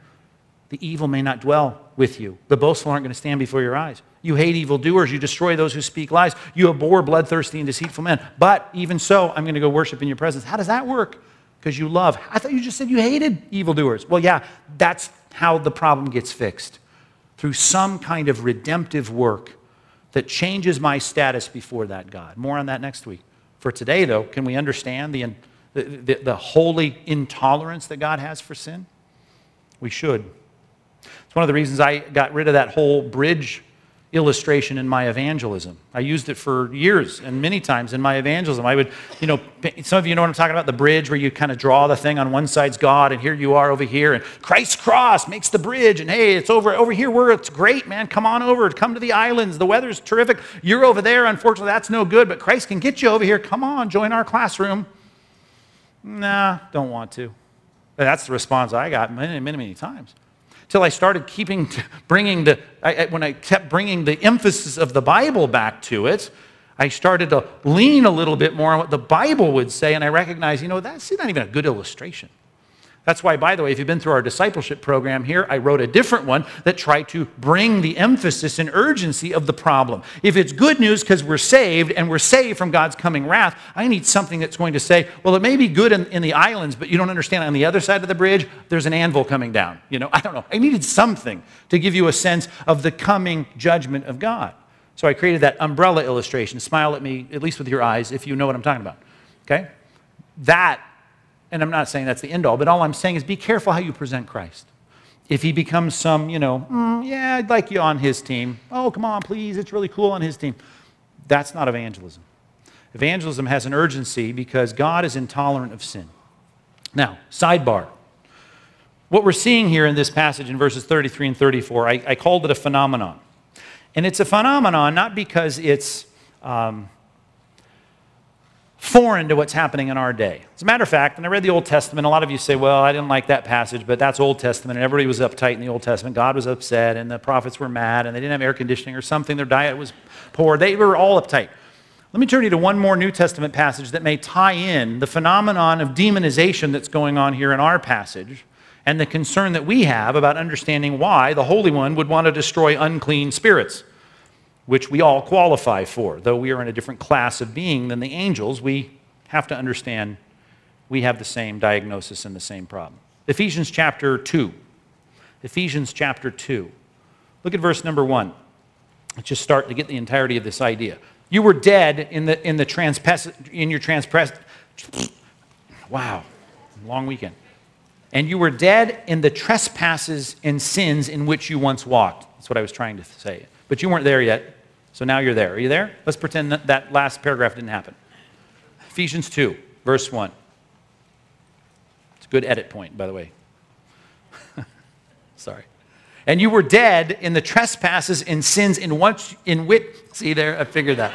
the evil may not dwell with you. The boastful aren't going to stand before your eyes. You hate evildoers. You destroy those who speak lies. You abhor bloodthirsty and deceitful men. But even so, I'm going to go worship in your presence. How does that work? Because you love. I thought you just said you hated evildoers. Well, yeah, that's how the problem gets fixed through some kind of redemptive work that changes my status before that God. More on that next week. For today, though, can we understand the, the, the, the holy intolerance that God has for sin? We should. It's one of the reasons I got rid of that whole bridge illustration in my evangelism. I used it for years and many times in my evangelism. I would, you know, some of you know what I'm talking about the bridge where you kind of draw the thing on one side's God and here you are over here and Christ's cross makes the bridge and hey, it's over over here where it's great, man. Come on over. Come to the islands. The weather's terrific. You're over there. Unfortunately, that's no good, but Christ can get you over here. Come on, join our classroom. Nah, don't want to. That's the response I got many, many, many times till I started keeping, bringing the, I, when I kept bringing the emphasis of the Bible back to it, I started to lean a little bit more on what the Bible would say, and I recognized, you know, that's not even a good illustration. That's why, by the way, if you've been through our discipleship program here, I wrote a different one that tried to bring the emphasis and urgency of the problem. If it's good news because we're saved and we're saved from God's coming wrath, I need something that's going to say, well, it may be good in, in the islands, but you don't understand on the other side of the bridge, there's an anvil coming down. You know, I don't know. I needed something to give you a sense of the coming judgment of God. So I created that umbrella illustration. Smile at me, at least with your eyes, if you know what I'm talking about. Okay? That and I'm not saying that's the end all, but all I'm saying is be careful how you present Christ. If he becomes some, you know, mm, yeah, I'd like you on his team. Oh, come on, please, it's really cool on his team. That's not evangelism. Evangelism has an urgency because God is intolerant of sin. Now, sidebar. What we're seeing here in this passage in verses 33 and 34, I, I called it a phenomenon. And it's a phenomenon not because it's um, foreign to what's happening in our day. As a matter of fact, and I read the Old Testament, a lot of you say, well, I didn't like that passage, but that's Old Testament, and everybody was uptight in the Old Testament. God was upset, and the prophets were mad, and they didn't have air conditioning or something. Their diet was poor. They were all uptight. Let me turn you to one more New Testament passage that may tie in the phenomenon of demonization that's going on here in our passage and the concern that we have about understanding why the Holy One would want to destroy unclean spirits which we all qualify for. Though we are in a different class of being than the angels, we have to understand we have the same diagnosis and the same problem. Ephesians chapter 2. Ephesians chapter 2. Look at verse number 1. Let's just start to get the entirety of this idea. You were dead in, the, in, the transpass, in your transpress. Wow, long weekend. And you were dead in the trespasses and sins in which you once walked. That's what I was trying to say. But you weren't there yet. So now you're there. Are you there? Let's pretend that, that last paragraph didn't happen. Ephesians 2, verse 1. It's a good edit point, by the way. Sorry. And you were dead in the trespasses and sins in which, in which, see there, I figured that.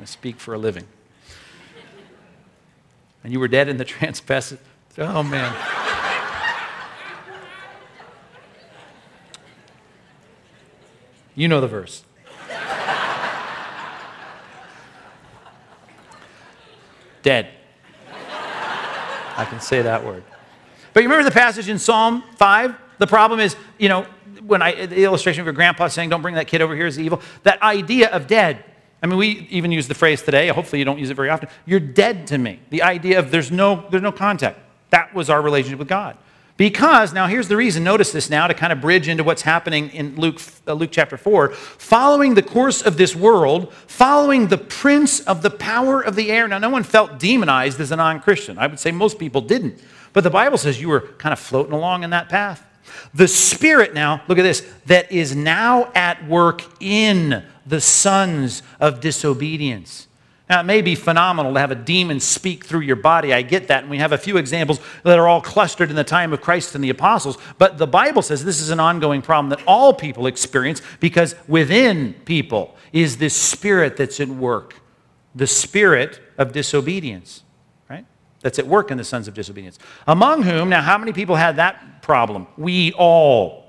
I speak for a living. And you were dead in the trespasses. Oh, man. You know the verse. Dead. I can say that word. But you remember the passage in Psalm 5? The problem is, you know, when I, the illustration of your grandpa saying, don't bring that kid over here as evil, that idea of dead. I mean, we even use the phrase today, hopefully you don't use it very often. You're dead to me. The idea of there's no, there's no contact. That was our relationship with God. Because, now here's the reason, notice this now to kind of bridge into what's happening in Luke, uh, Luke chapter 4. Following the course of this world, following the prince of the power of the air. Now, no one felt demonized as a non Christian. I would say most people didn't. But the Bible says you were kind of floating along in that path. The Spirit now, look at this, that is now at work in the sons of disobedience now, it may be phenomenal to have a demon speak through your body. I get that. And we have a few examples that are all clustered in the time of Christ and the apostles. But the Bible says this is an ongoing problem that all people experience because within people is this spirit that's at work the spirit of disobedience, right? That's at work in the sons of disobedience. Among whom, now, how many people had that problem? We all.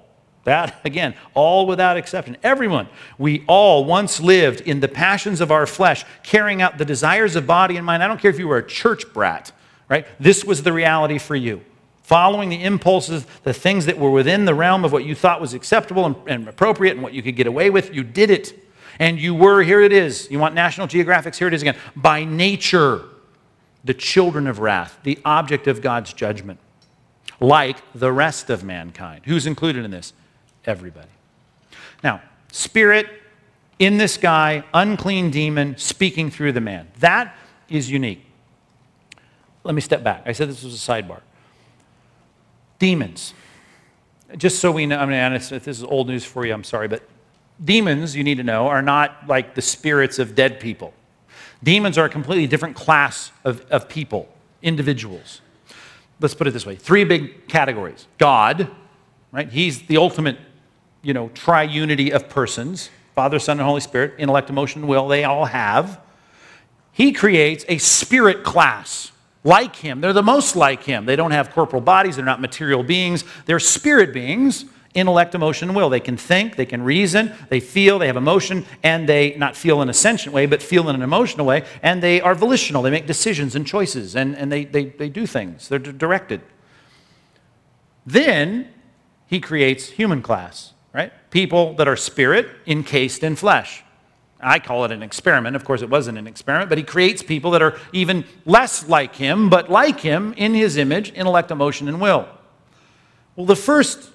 That, again, all without exception. Everyone. We all once lived in the passions of our flesh, carrying out the desires of body and mind. I don't care if you were a church brat, right? This was the reality for you. Following the impulses, the things that were within the realm of what you thought was acceptable and, and appropriate and what you could get away with, you did it. And you were, here it is. You want National Geographic's? Here it is again. By nature, the children of wrath, the object of God's judgment, like the rest of mankind. Who's included in this? Everybody. Now, spirit in this guy, unclean demon speaking through the man. That is unique. Let me step back. I said this was a sidebar. Demons. Just so we know, I mean, Anna, if this is old news for you, I'm sorry, but demons, you need to know, are not like the spirits of dead people. Demons are a completely different class of, of people, individuals. Let's put it this way three big categories God, right? He's the ultimate you know, triunity of persons Father, Son, and Holy Spirit, intellect, emotion, will, they all have. He creates a spirit class like him. They're the most like him. They don't have corporal bodies, they're not material beings, they're spirit beings intellect, emotion, and will. They can think, they can reason, they feel, they have emotion, and they not feel in a sentient way, but feel in an emotional way, and they are volitional. They make decisions and choices, and, and they, they, they do things. They're directed. Then he creates human class, right? People that are spirit encased in flesh. I call it an experiment. Of course, it wasn't an experiment, but he creates people that are even less like him, but like him in his image, intellect, emotion, and will. Well, the first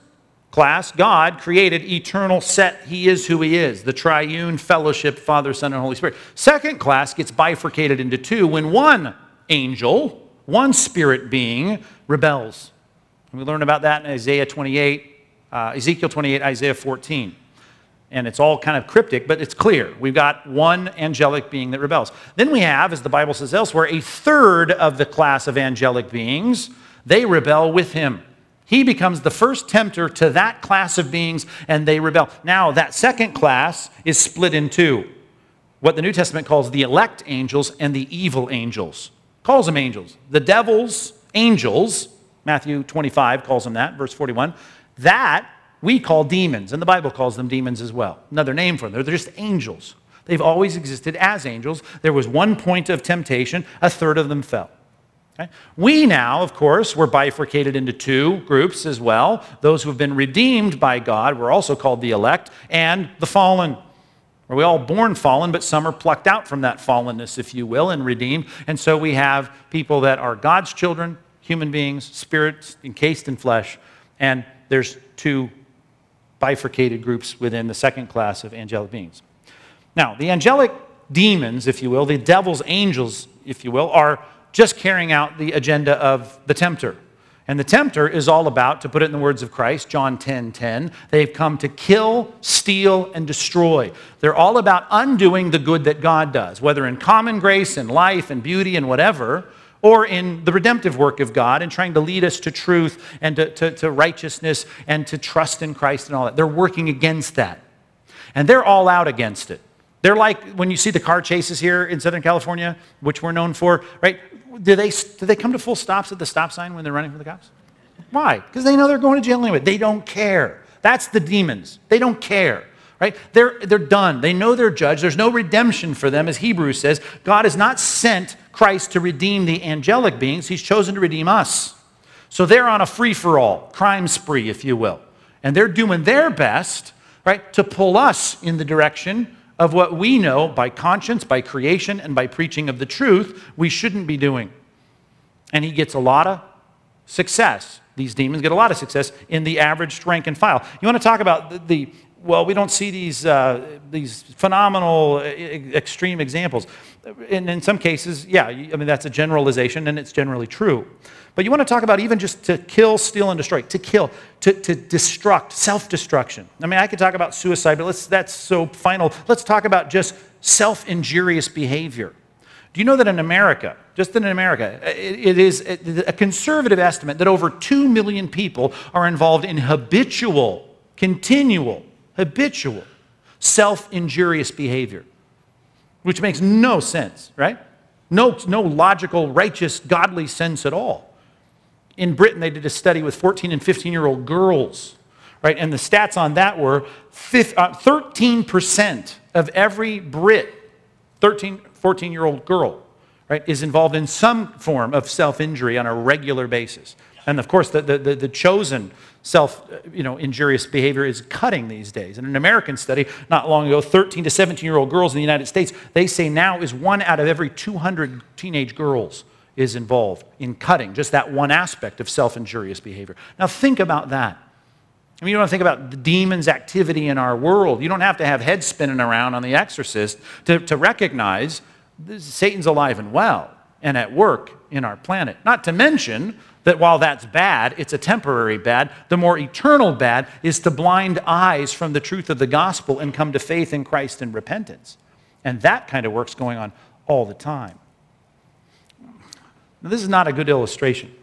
class, God created eternal set. He is who He is, the triune fellowship, Father, Son, and Holy Spirit. Second class gets bifurcated into two when one angel, one spirit being, rebels. And we learn about that in Isaiah 28, uh, Ezekiel 28, Isaiah 14. And it's all kind of cryptic, but it's clear. We've got one angelic being that rebels. Then we have, as the Bible says elsewhere, a third of the class of angelic beings. They rebel with him. He becomes the first tempter to that class of beings, and they rebel. Now, that second class is split in two what the New Testament calls the elect angels and the evil angels. Calls them angels. The devil's angels, Matthew 25 calls them that, verse 41, that we call demons, and the Bible calls them demons as well. Another name for them. They're just angels. They've always existed as angels. There was one point of temptation, a third of them fell. Okay? We now, of course, we're bifurcated into two groups as well. Those who have been redeemed by God, we're also called the elect, and the fallen. Are we all born fallen, but some are plucked out from that fallenness, if you will, and redeemed. And so we have people that are God's children, human beings, spirits encased in flesh, and there's two bifurcated groups within the second class of angelic beings. Now, the angelic demons, if you will, the devil's angels, if you will, are just carrying out the agenda of the tempter. And the tempter is all about, to put it in the words of Christ, John 10 10, they've come to kill, steal, and destroy. They're all about undoing the good that God does, whether in common grace and life and beauty and whatever, or in the redemptive work of God and trying to lead us to truth and to, to, to righteousness and to trust in Christ and all that. They're working against that. And they're all out against it. They're like when you see the car chases here in Southern California, which we're known for, right? do they, do they come to full stops at the stop sign when they're running from the cops? Why? Because they know they're going to jail anyway. They don't care. That's the demons. They don't care. Right? They're, they're done. They know they're judged. There's no redemption for them. As Hebrews says, God has not sent Christ to redeem the angelic beings, He's chosen to redeem us. So they're on a free for all, crime spree, if you will. And they're doing their best, right, to pull us in the direction of what we know by conscience, by creation, and by preaching of the truth we shouldn't be doing. And he gets a lot of success. These demons get a lot of success in the average rank and file. You want to talk about the, the well, we don't see these, uh, these phenomenal, extreme examples. And in some cases, yeah, I mean, that's a generalization and it's generally true. But you want to talk about even just to kill, steal, and destroy, to kill, to, to destruct, self destruction. I mean, I could talk about suicide, but let's, that's so final. Let's talk about just self injurious behavior. Do you know that in America, just in America, it, it is a conservative estimate that over 2 million people are involved in habitual, continual habitual, self injurious behavior, which makes no sense, right? No, no logical, righteous, godly sense at all. In Britain, they did a study with 14 and 15 year old girls, right? And the stats on that were 13% uh, of every Brit, 13, 14 year old girl, right, is involved in some form of self injury on a regular basis. And of course, the, the, the, chosen self uh, you know, injurious behavior is cutting these days. In an American study not long ago, 13 to 17 year old girls in the United States, they say now is one out of every 200 teenage girls is involved in cutting, just that one aspect of self injurious behavior. Now, think about that. I mean, you don't think about the demon's activity in our world. You don't have to have head spinning around on the exorcist to, to recognize Satan's alive and well and at work in our planet. Not to mention that while that's bad, it's a temporary bad. The more eternal bad is to blind eyes from the truth of the gospel and come to faith in Christ and repentance. And that kind of work's going on all the time. Now, this is not a good illustration.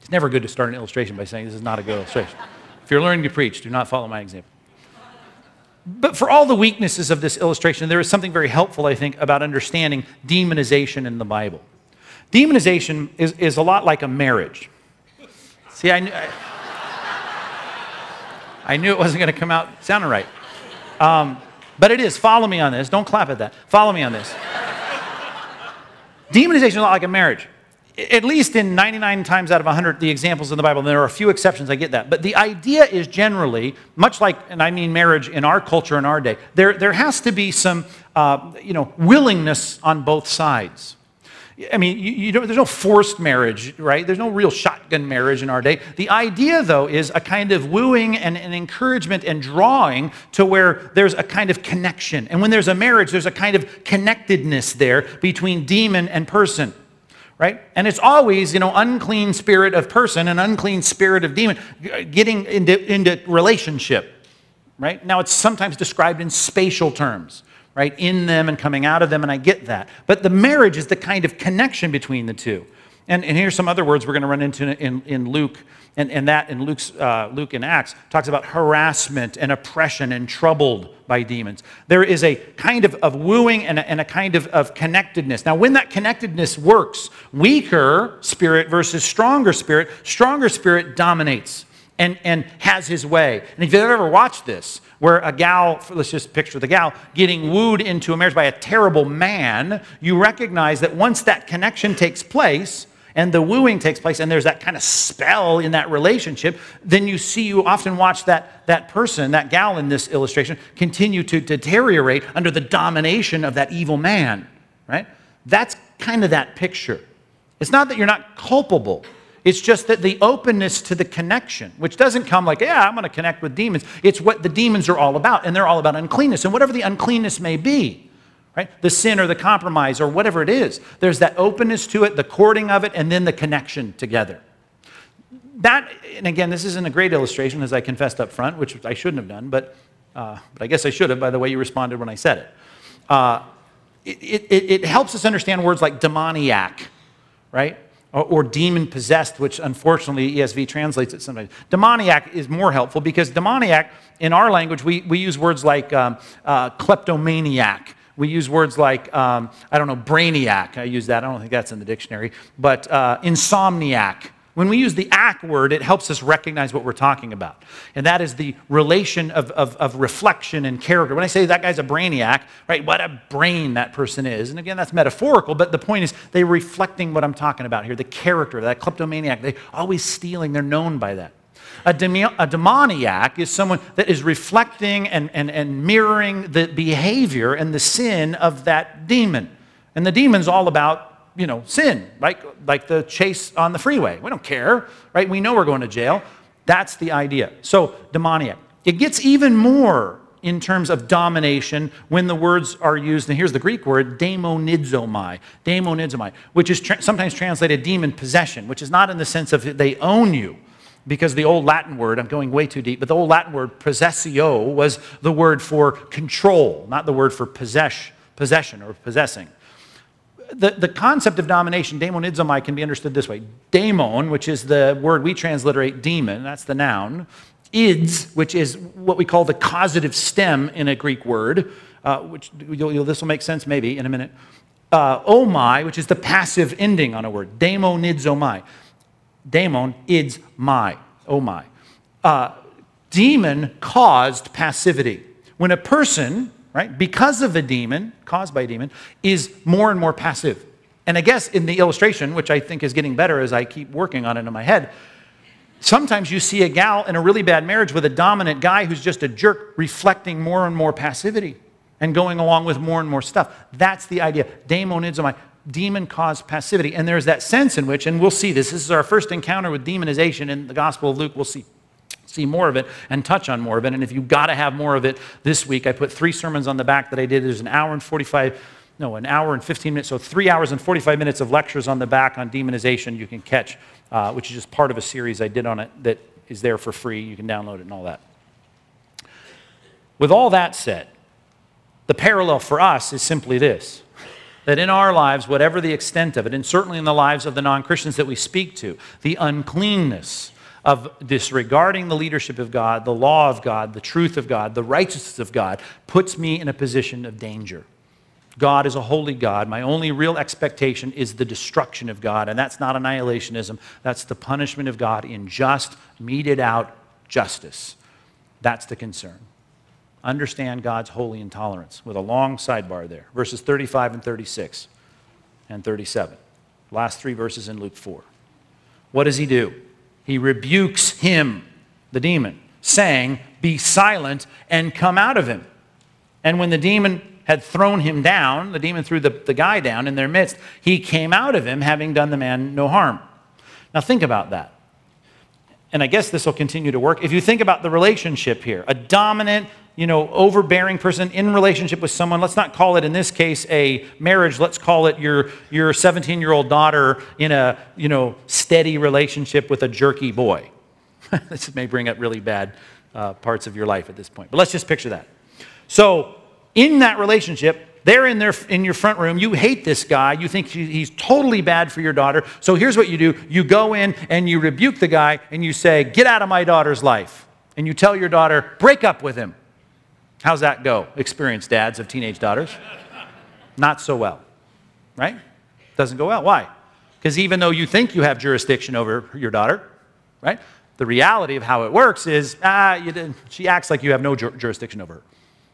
It's never good to start an illustration by saying this is not a good illustration. if you're learning to preach, do not follow my example. But for all the weaknesses of this illustration, there is something very helpful, I think, about understanding demonization in the Bible. Demonization is, is a lot like a marriage. See, I, I knew it wasn't going to come out sounding right. Um, but it is. Follow me on this. Don't clap at that. Follow me on this. Demonization is a lot like a marriage. At least in 99 times out of 100, the examples in the Bible, there are a few exceptions, I get that. But the idea is generally, much like, and I mean marriage in our culture in our day, there, there has to be some uh, you know, willingness on both sides. I mean, you, you there's no forced marriage, right? There's no real shotgun marriage in our day. The idea, though, is a kind of wooing and an encouragement and drawing to where there's a kind of connection. And when there's a marriage, there's a kind of connectedness there between demon and person right? And it's always, you know, unclean spirit of person and unclean spirit of demon getting into, into relationship, right? Now, it's sometimes described in spatial terms right? In them and coming out of them, and I get that. But the marriage is the kind of connection between the two. And, and here's some other words we're going to run into in, in Luke, and, and that in Luke's, uh, Luke and Acts talks about harassment and oppression and troubled by demons. There is a kind of, of wooing and a, and a kind of, of connectedness. Now, when that connectedness works, weaker spirit versus stronger spirit, stronger spirit dominates and, and has his way. And if you've ever watched this, where a gal, let's just picture the gal, getting wooed into a marriage by a terrible man, you recognize that once that connection takes place, and the wooing takes place and there's that kind of spell in that relationship then you see you often watch that, that person that gal in this illustration continue to deteriorate under the domination of that evil man right? That's kind of that picture. It's not that you're not culpable it's just that the openness to the connection, which doesn't come like, yeah, I'm going to connect with demons. It's what the demons are all about, and they're all about uncleanness. And whatever the uncleanness may be, right? The sin or the compromise or whatever it is, there's that openness to it, the courting of it, and then the connection together. That, and again, this isn't a great illustration, as I confessed up front, which I shouldn't have done, but, uh, but I guess I should have by the way you responded when I said it. Uh, it, it, it helps us understand words like demoniac, right? Or demon possessed, which unfortunately ESV translates it sometimes. Demoniac is more helpful because demoniac, in our language, we, we use words like um, uh, kleptomaniac. We use words like, um, I don't know, brainiac. I use that. I don't think that's in the dictionary. But uh, insomniac. When we use the ack word, it helps us recognize what we're talking about. And that is the relation of, of, of, reflection and character. When I say that guy's a brainiac, right, what a brain that person is. And again, that's metaphorical, but the point is they're reflecting what I'm talking about here the character, that kleptomaniac. They're always stealing, they're known by that. A, a, demoniac is someone that is reflecting and, and, and mirroring the behavior and the sin of that demon. And the demon's all about you know, sin, like, like the chase on the freeway. We don't care, right? We know we're going to jail. That's the idea. So, demoniac. It gets even more in terms of domination when the words are used, and here's the Greek word, daemonizomai, daemonizomai, which is tra- sometimes translated demon possession, which is not in the sense of they own you, because the old Latin word, I'm going way too deep, but the old Latin word possessio was the word for control, not the word for possess, possession or possessing the, the concept of domination, daemonizomai, can be understood this way. Daemon, which is the word we transliterate demon, that's the noun. Ids, which is what we call the causative stem in a Greek word, uh, which you'll, you'll, this will make sense maybe in a minute. Uh, omai, which is the passive ending on a word. Daemonizomai. Daemon, ids, my, omai. Uh, demon caused passivity. When a person right? Because of a demon, caused by a demon, is more and more passive. And I guess in the illustration, which I think is getting better as I keep working on it in my head, sometimes you see a gal in a really bad marriage with a dominant guy who's just a jerk, reflecting more and more passivity and going along with more and more stuff. That's the idea. Daemonizomai, demon caused passivity. And there's that sense in which, and we'll see this, this is our first encounter with demonization in the Gospel of Luke. We'll see see more of it and touch on more of it. And if you've got to have more of it this week, I put three sermons on the back that I did. There's an hour and 45, no, an hour and 15 minutes. So three hours and 45 minutes of lectures on the back on demonization you can catch, uh, which is just part of a series I did on it that is there for free. You can download it and all that. With all that said, the parallel for us is simply this that in our lives, whatever the extent of it, and certainly in the lives of the non Christians that we speak to, the uncleanness, of disregarding the leadership of God, the law of God, the truth of God, the righteousness of God, puts me in a position of danger. God is a holy God. My only real expectation is the destruction of God, and that's not annihilationism. That's the punishment of God in just, meted out justice. That's the concern. Understand God's holy intolerance with a long sidebar there. Verses 35 and 36 and 37. Last three verses in Luke 4. What does he do? He rebukes him, the demon, saying, Be silent and come out of him. And when the demon had thrown him down, the demon threw the, the guy down in their midst, he came out of him, having done the man no harm. Now think about that. And I guess this will continue to work. If you think about the relationship here, a dominant, you know, overbearing person in relationship with someone, let's not call it in this case a marriage, let's call it your your 17-year-old daughter in a, you know, steady relationship with a jerky boy. this may bring up really bad uh, parts of your life at this point. But let's just picture that. So, in that relationship, they're in, their, in your front room. You hate this guy. You think he's totally bad for your daughter. So here's what you do you go in and you rebuke the guy and you say, Get out of my daughter's life. And you tell your daughter, Break up with him. How's that go? Experienced dads of teenage daughters? Not so well, right? Doesn't go well. Why? Because even though you think you have jurisdiction over your daughter, right? The reality of how it works is, ah, she acts like you have no jurisdiction over her.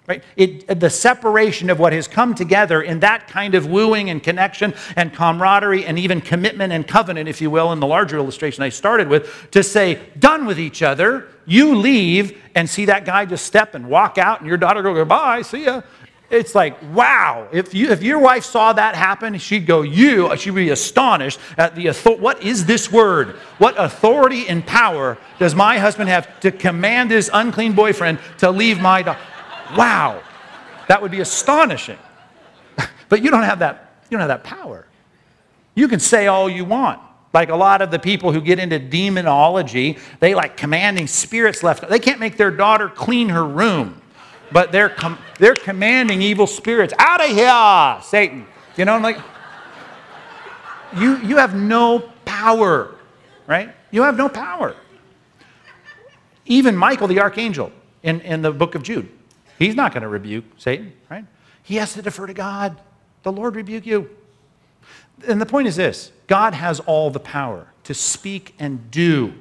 Right? It, the separation of what has come together in that kind of wooing and connection and camaraderie and even commitment and covenant, if you will, in the larger illustration I started with, to say, done with each other, you leave and see that guy just step and walk out and your daughter go, goodbye, see ya. It's like, wow. If, you, if your wife saw that happen, she'd go, you, she'd be astonished at the authority. What is this word? What authority and power does my husband have to command his unclean boyfriend to leave my daughter? Wow, that would be astonishing. but you don't have that, you don't have that power. You can say all you want. Like a lot of the people who get into demonology, they like commanding spirits left. They can't make their daughter clean her room, but they're, com- they're commanding evil spirits out of here, Satan. You know, I'm like, you, you have no power, right? You have no power. Even Michael the archangel in, in the book of Jude, He's not going to rebuke Satan, right? He has to defer to God. The Lord rebuke you. And the point is this God has all the power to speak and do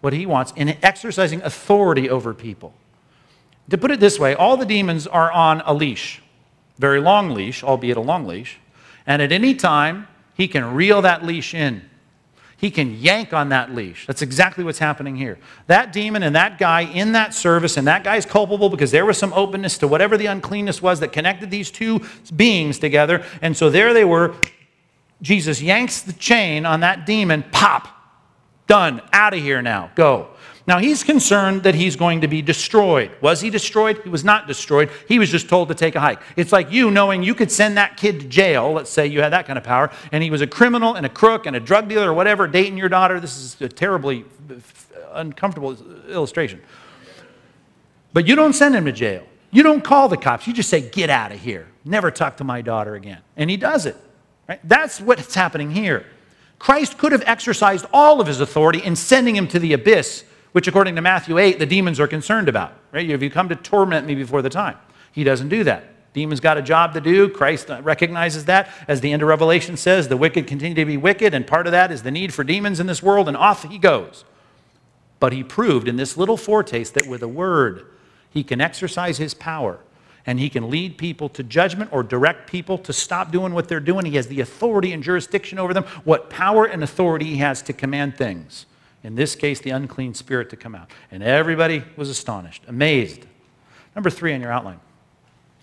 what he wants in exercising authority over people. To put it this way, all the demons are on a leash, very long leash, albeit a long leash, and at any time he can reel that leash in he can yank on that leash. That's exactly what's happening here. That demon and that guy in that service, and that guy's culpable because there was some openness to whatever the uncleanness was that connected these two beings together. And so there they were. Jesus yanks the chain on that demon, pop, done, out of here now, go. Now he's concerned that he's going to be destroyed. Was he destroyed? He was not destroyed. He was just told to take a hike. It's like you knowing you could send that kid to jail. Let's say you had that kind of power, and he was a criminal and a crook and a drug dealer or whatever, dating your daughter. This is a terribly uncomfortable illustration. But you don't send him to jail. You don't call the cops. You just say, get out of here. Never talk to my daughter again. And he does it. Right? That's what's happening here. Christ could have exercised all of his authority in sending him to the abyss which according to Matthew 8, the demons are concerned about. Right? Have you come to torment me before the time? He doesn't do that. Demons got a job to do. Christ recognizes that. As the end of Revelation says, the wicked continue to be wicked, and part of that is the need for demons in this world, and off he goes. But he proved in this little foretaste that with a word, he can exercise his power and he can lead people to judgment or direct people to stop doing what they're doing. He has the authority and jurisdiction over them, what power and authority he has to command things in this case, the unclean spirit to come out. And everybody was astonished, amazed. Number three on your outline.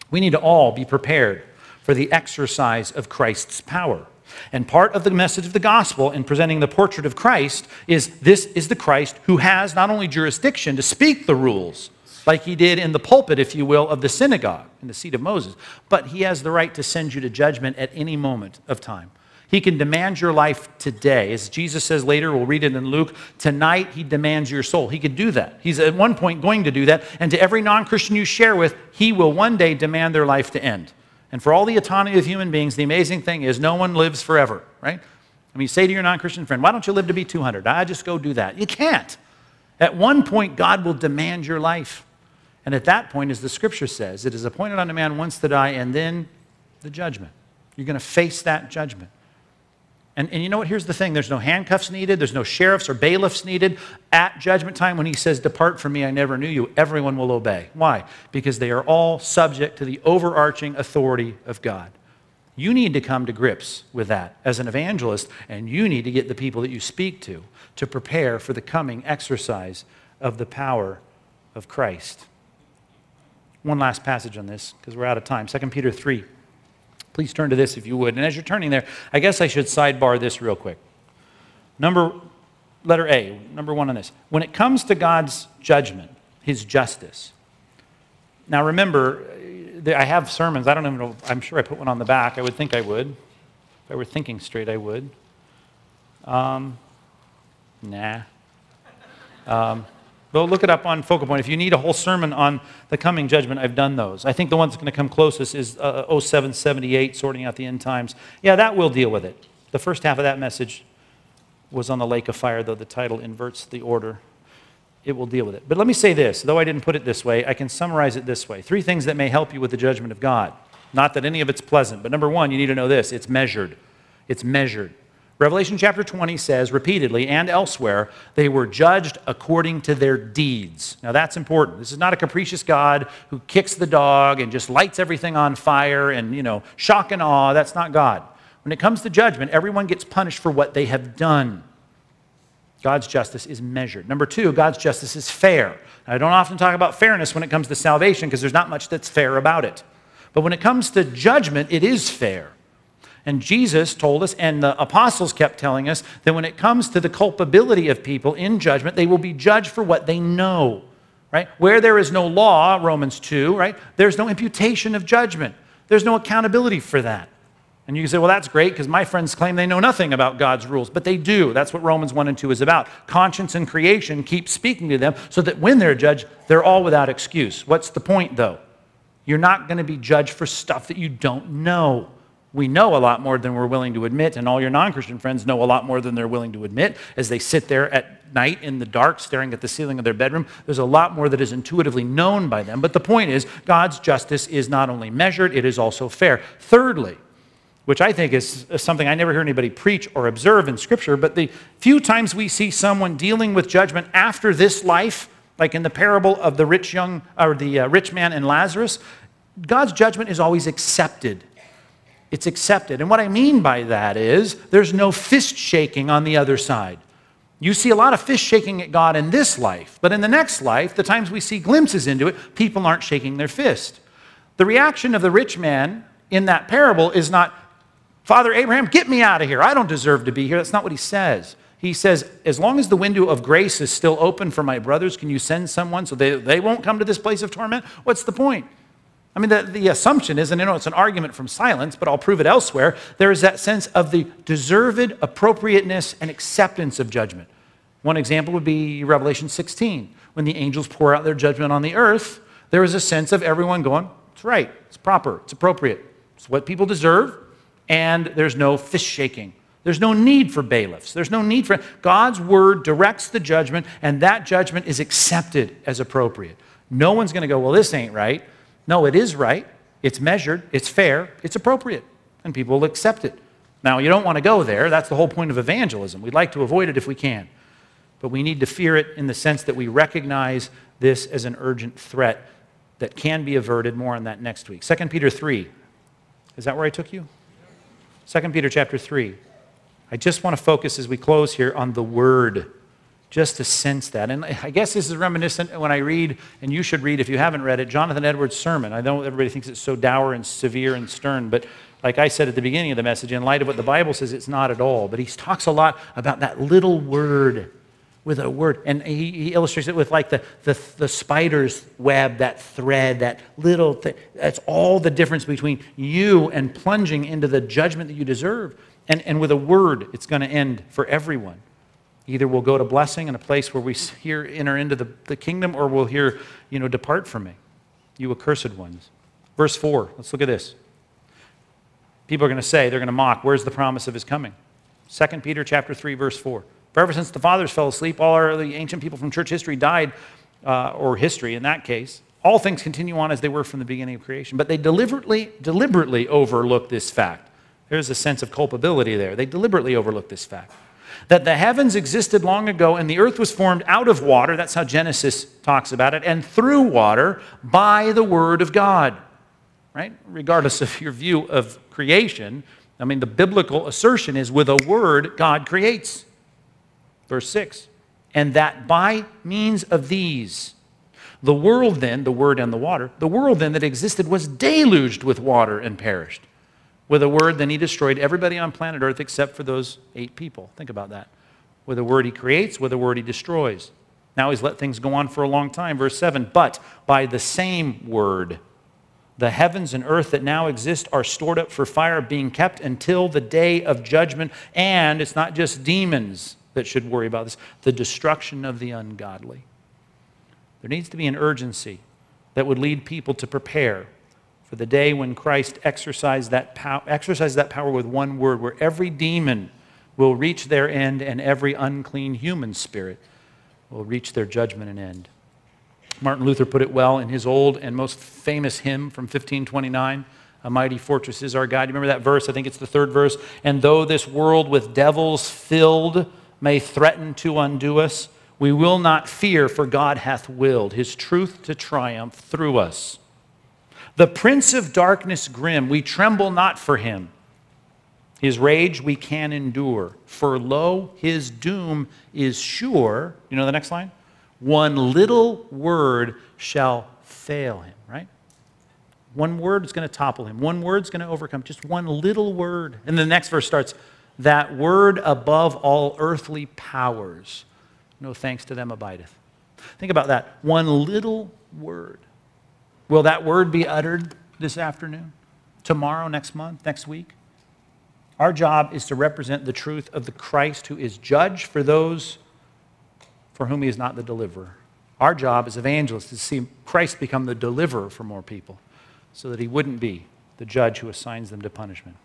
We need to all be prepared for the exercise of Christ's power. And part of the message of the gospel in presenting the portrait of Christ is this is the Christ who has not only jurisdiction to speak the rules, like he did in the pulpit, if you will, of the synagogue, in the seat of Moses, but he has the right to send you to judgment at any moment of time. He can demand your life today. As Jesus says later, we'll read it in Luke, tonight he demands your soul. He could do that. He's at one point going to do that. And to every non Christian you share with, he will one day demand their life to end. And for all the autonomy of human beings, the amazing thing is no one lives forever, right? I mean, say to your non Christian friend, why don't you live to be 200? I just go do that. You can't. At one point, God will demand your life. And at that point, as the scripture says, it is appointed unto man once to die and then the judgment. You're going to face that judgment. And, and you know what? Here's the thing there's no handcuffs needed, there's no sheriffs or bailiffs needed. At judgment time, when he says, Depart from me, I never knew you, everyone will obey. Why? Because they are all subject to the overarching authority of God. You need to come to grips with that as an evangelist, and you need to get the people that you speak to to prepare for the coming exercise of the power of Christ. One last passage on this, because we're out of time 2 Peter 3. Please turn to this if you would. And as you're turning there, I guess I should sidebar this real quick. Number, letter A, number one on this. When it comes to God's judgment, his justice. Now remember, I have sermons. I don't even know, I'm sure I put one on the back. I would think I would. If I were thinking straight, I would. Um, nah. Um, well, look it up on Focal Point. If you need a whole sermon on the coming judgment, I've done those. I think the one that's going to come closest is uh, 0778, sorting out the end times. Yeah, that will deal with it. The first half of that message was on the lake of fire, though the title inverts the order. It will deal with it. But let me say this, though I didn't put it this way, I can summarize it this way. Three things that may help you with the judgment of God. Not that any of it's pleasant, but number one, you need to know this it's measured. It's measured. Revelation chapter 20 says repeatedly and elsewhere, they were judged according to their deeds. Now that's important. This is not a capricious God who kicks the dog and just lights everything on fire and, you know, shock and awe. That's not God. When it comes to judgment, everyone gets punished for what they have done. God's justice is measured. Number two, God's justice is fair. I don't often talk about fairness when it comes to salvation because there's not much that's fair about it. But when it comes to judgment, it is fair. And Jesus told us, and the apostles kept telling us, that when it comes to the culpability of people in judgment, they will be judged for what they know. Right? Where there is no law, Romans 2, right? There's no imputation of judgment. There's no accountability for that. And you can say, well, that's great because my friends claim they know nothing about God's rules, but they do. That's what Romans 1 and 2 is about. Conscience and creation keep speaking to them so that when they're judged, they're all without excuse. What's the point, though? You're not going to be judged for stuff that you don't know we know a lot more than we're willing to admit, and all your non Christian friends know a lot more than they're willing to admit as they sit there at night in the dark staring at the ceiling of their bedroom. There's a lot more that is intuitively known by them. But the point is, God's justice is not only measured, it is also fair. Thirdly, which I think is something I never hear anybody preach or observe in Scripture, but the few times we see someone dealing with judgment after this life, like in the parable of the rich young or the uh, rich man and Lazarus, God's judgment is always accepted it's accepted. And what I mean by that is there's no fist shaking on the other side. You see a lot of fist shaking at God in this life, but in the next life, the times we see glimpses into it, people aren't shaking their fist. The reaction of the rich man in that parable is not, Father Abraham, get me out of here. I don't deserve to be here. That's not what he says. He says, as long as the window of grace is still open for my brothers, can you send someone so they, they won't come to this place of torment? What's the point? I mean, the, the assumption is, and you know it's an argument from silence, but I'll prove it elsewhere, there is that sense of the deserved appropriateness and acceptance of judgment. One example would be Revelation 16. When the angels pour out their judgment on the earth, there is a sense of everyone going, it's right, it's proper, it's appropriate, it's what people deserve, and there's no fist shaking. There's no need for bailiffs. There's no need for God's word directs the judgment, and that judgment is accepted as appropriate. No one's going to go, well, this ain't right. No, it is right. It's measured. It's fair. It's appropriate. And people will accept it. Now, you don't want to go there. That's the whole point of evangelism. We'd like to avoid it if we can. But we need to fear it in the sense that we recognize this as an urgent threat that can be averted. More on that next week. 2 Peter 3. Is that where I took you? 2 Peter chapter 3. I just want to focus as we close here on the word just to sense that. And I guess this is reminiscent when I read, and you should read if you haven't read it, Jonathan Edwards' sermon. I know everybody thinks it's so dour and severe and stern, but like I said at the beginning of the message, in light of what the Bible says, it's not at all. But he talks a lot about that little word with a word. And he, he illustrates it with like the, the, the, spider's web, that thread, that little thing. That's all the difference between you and plunging into the judgment that you deserve. And, and with a word, it's going to end for everyone. Either we'll go to blessing in a place where we hear enter into the, the kingdom, or we'll hear, you know, depart from me, you accursed ones. Verse 4, let's look at this. People are going to say, they're going to mock, where's the promise of his coming? 2 Peter chapter 3, verse 4. For ever since the fathers fell asleep, all our early ancient people from church history died, uh, or history in that case. All things continue on as they were from the beginning of creation. But they deliberately, deliberately overlook this fact There's a sense of culpability there. They deliberately overlook this fact. That the heavens existed long ago and the earth was formed out of water, that's how Genesis talks about it, and through water by the word of God. Right? Regardless of your view of creation, I mean, the biblical assertion is with a word, God creates. Verse 6 And that by means of these, the world then, the word and the water, the world then that existed was deluged with water and perished. With a word, then he destroyed everybody on planet Earth except for those eight people. Think about that. With a word, he creates, with a word, he destroys. Now he's let things go on for a long time. Verse 7 But by the same word, the heavens and earth that now exist are stored up for fire, being kept until the day of judgment. And it's not just demons that should worry about this the destruction of the ungodly. There needs to be an urgency that would lead people to prepare for the day when Christ exercised that, pow- exercised that power with one word, where every demon will reach their end and every unclean human spirit will reach their judgment and end. Martin Luther put it well in his old and most famous hymn from 1529. A mighty fortress is our God. You remember that verse? I think it's the third verse. And though this world with devils filled may threaten to undo us, we will not fear, for God hath willed his truth to triumph through us. The prince of darkness grim, we tremble not for him. His rage we can endure, for lo, his doom is sure. You know the next line? One little word shall fail him, right? One word is going to topple him. One word is going to overcome. Just one little word. And the next verse starts that word above all earthly powers. No thanks to them abideth. Think about that. One little word. Will that word be uttered this afternoon, tomorrow, next month, next week? Our job is to represent the truth of the Christ who is judge for those for whom he is not the deliverer. Our job as evangelists is to see Christ become the deliverer for more people so that he wouldn't be the judge who assigns them to punishment.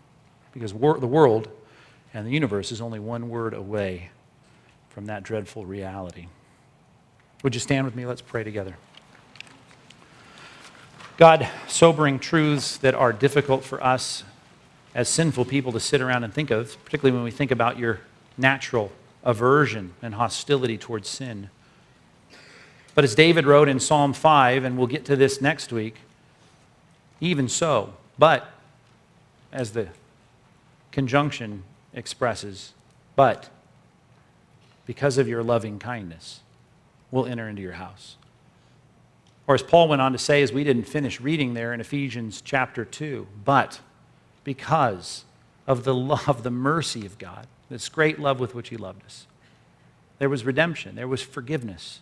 Because the world and the universe is only one word away from that dreadful reality. Would you stand with me? Let's pray together. God, sobering truths that are difficult for us as sinful people to sit around and think of, particularly when we think about your natural aversion and hostility towards sin. But as David wrote in Psalm 5, and we'll get to this next week, even so, but as the conjunction expresses, but because of your loving kindness, we'll enter into your house. Or as Paul went on to say, as we didn't finish reading there in Ephesians chapter 2, but because of the love, the mercy of God, this great love with which He loved us, there was redemption, there was forgiveness.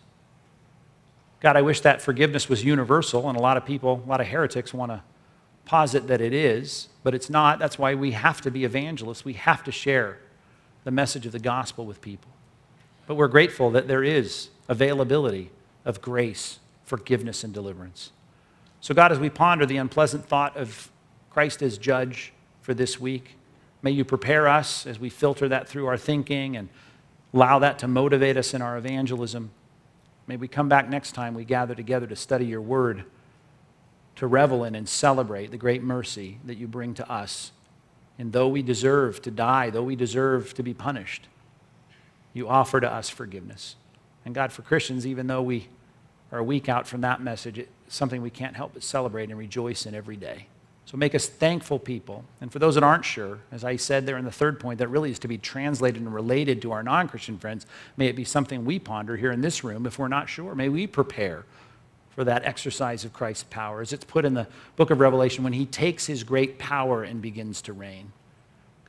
God, I wish that forgiveness was universal, and a lot of people, a lot of heretics want to posit that it is, but it's not. That's why we have to be evangelists. We have to share the message of the gospel with people. But we're grateful that there is availability of grace forgiveness and deliverance. So, God, as we ponder the unpleasant thought of Christ as judge for this week, may you prepare us as we filter that through our thinking and allow that to motivate us in our evangelism. May we come back next time we gather together to study your word, to revel in and celebrate the great mercy that you bring to us. And though we deserve to die, though we deserve to be punished, you offer to us forgiveness. And God, for Christians, even though we are a week out from that message, it's something we can't help but celebrate and rejoice in every day. So make us thankful people. And for those that aren't sure, as I said there in the third point, that really is to be translated and related to our non Christian friends, may it be something we ponder here in this room if we're not sure. May we prepare for that exercise of Christ's power, as it's put in the book of Revelation, when he takes his great power and begins to reign.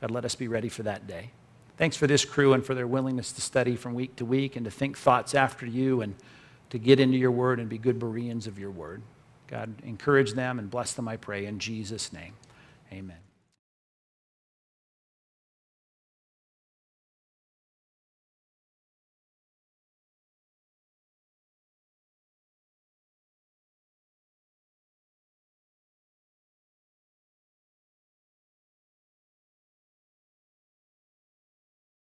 God, let us be ready for that day. Thanks for this crew and for their willingness to study from week to week and to think thoughts after you and to get into your word and be good Bereans of your word. God, encourage them and bless them, I pray, in Jesus' name. Amen.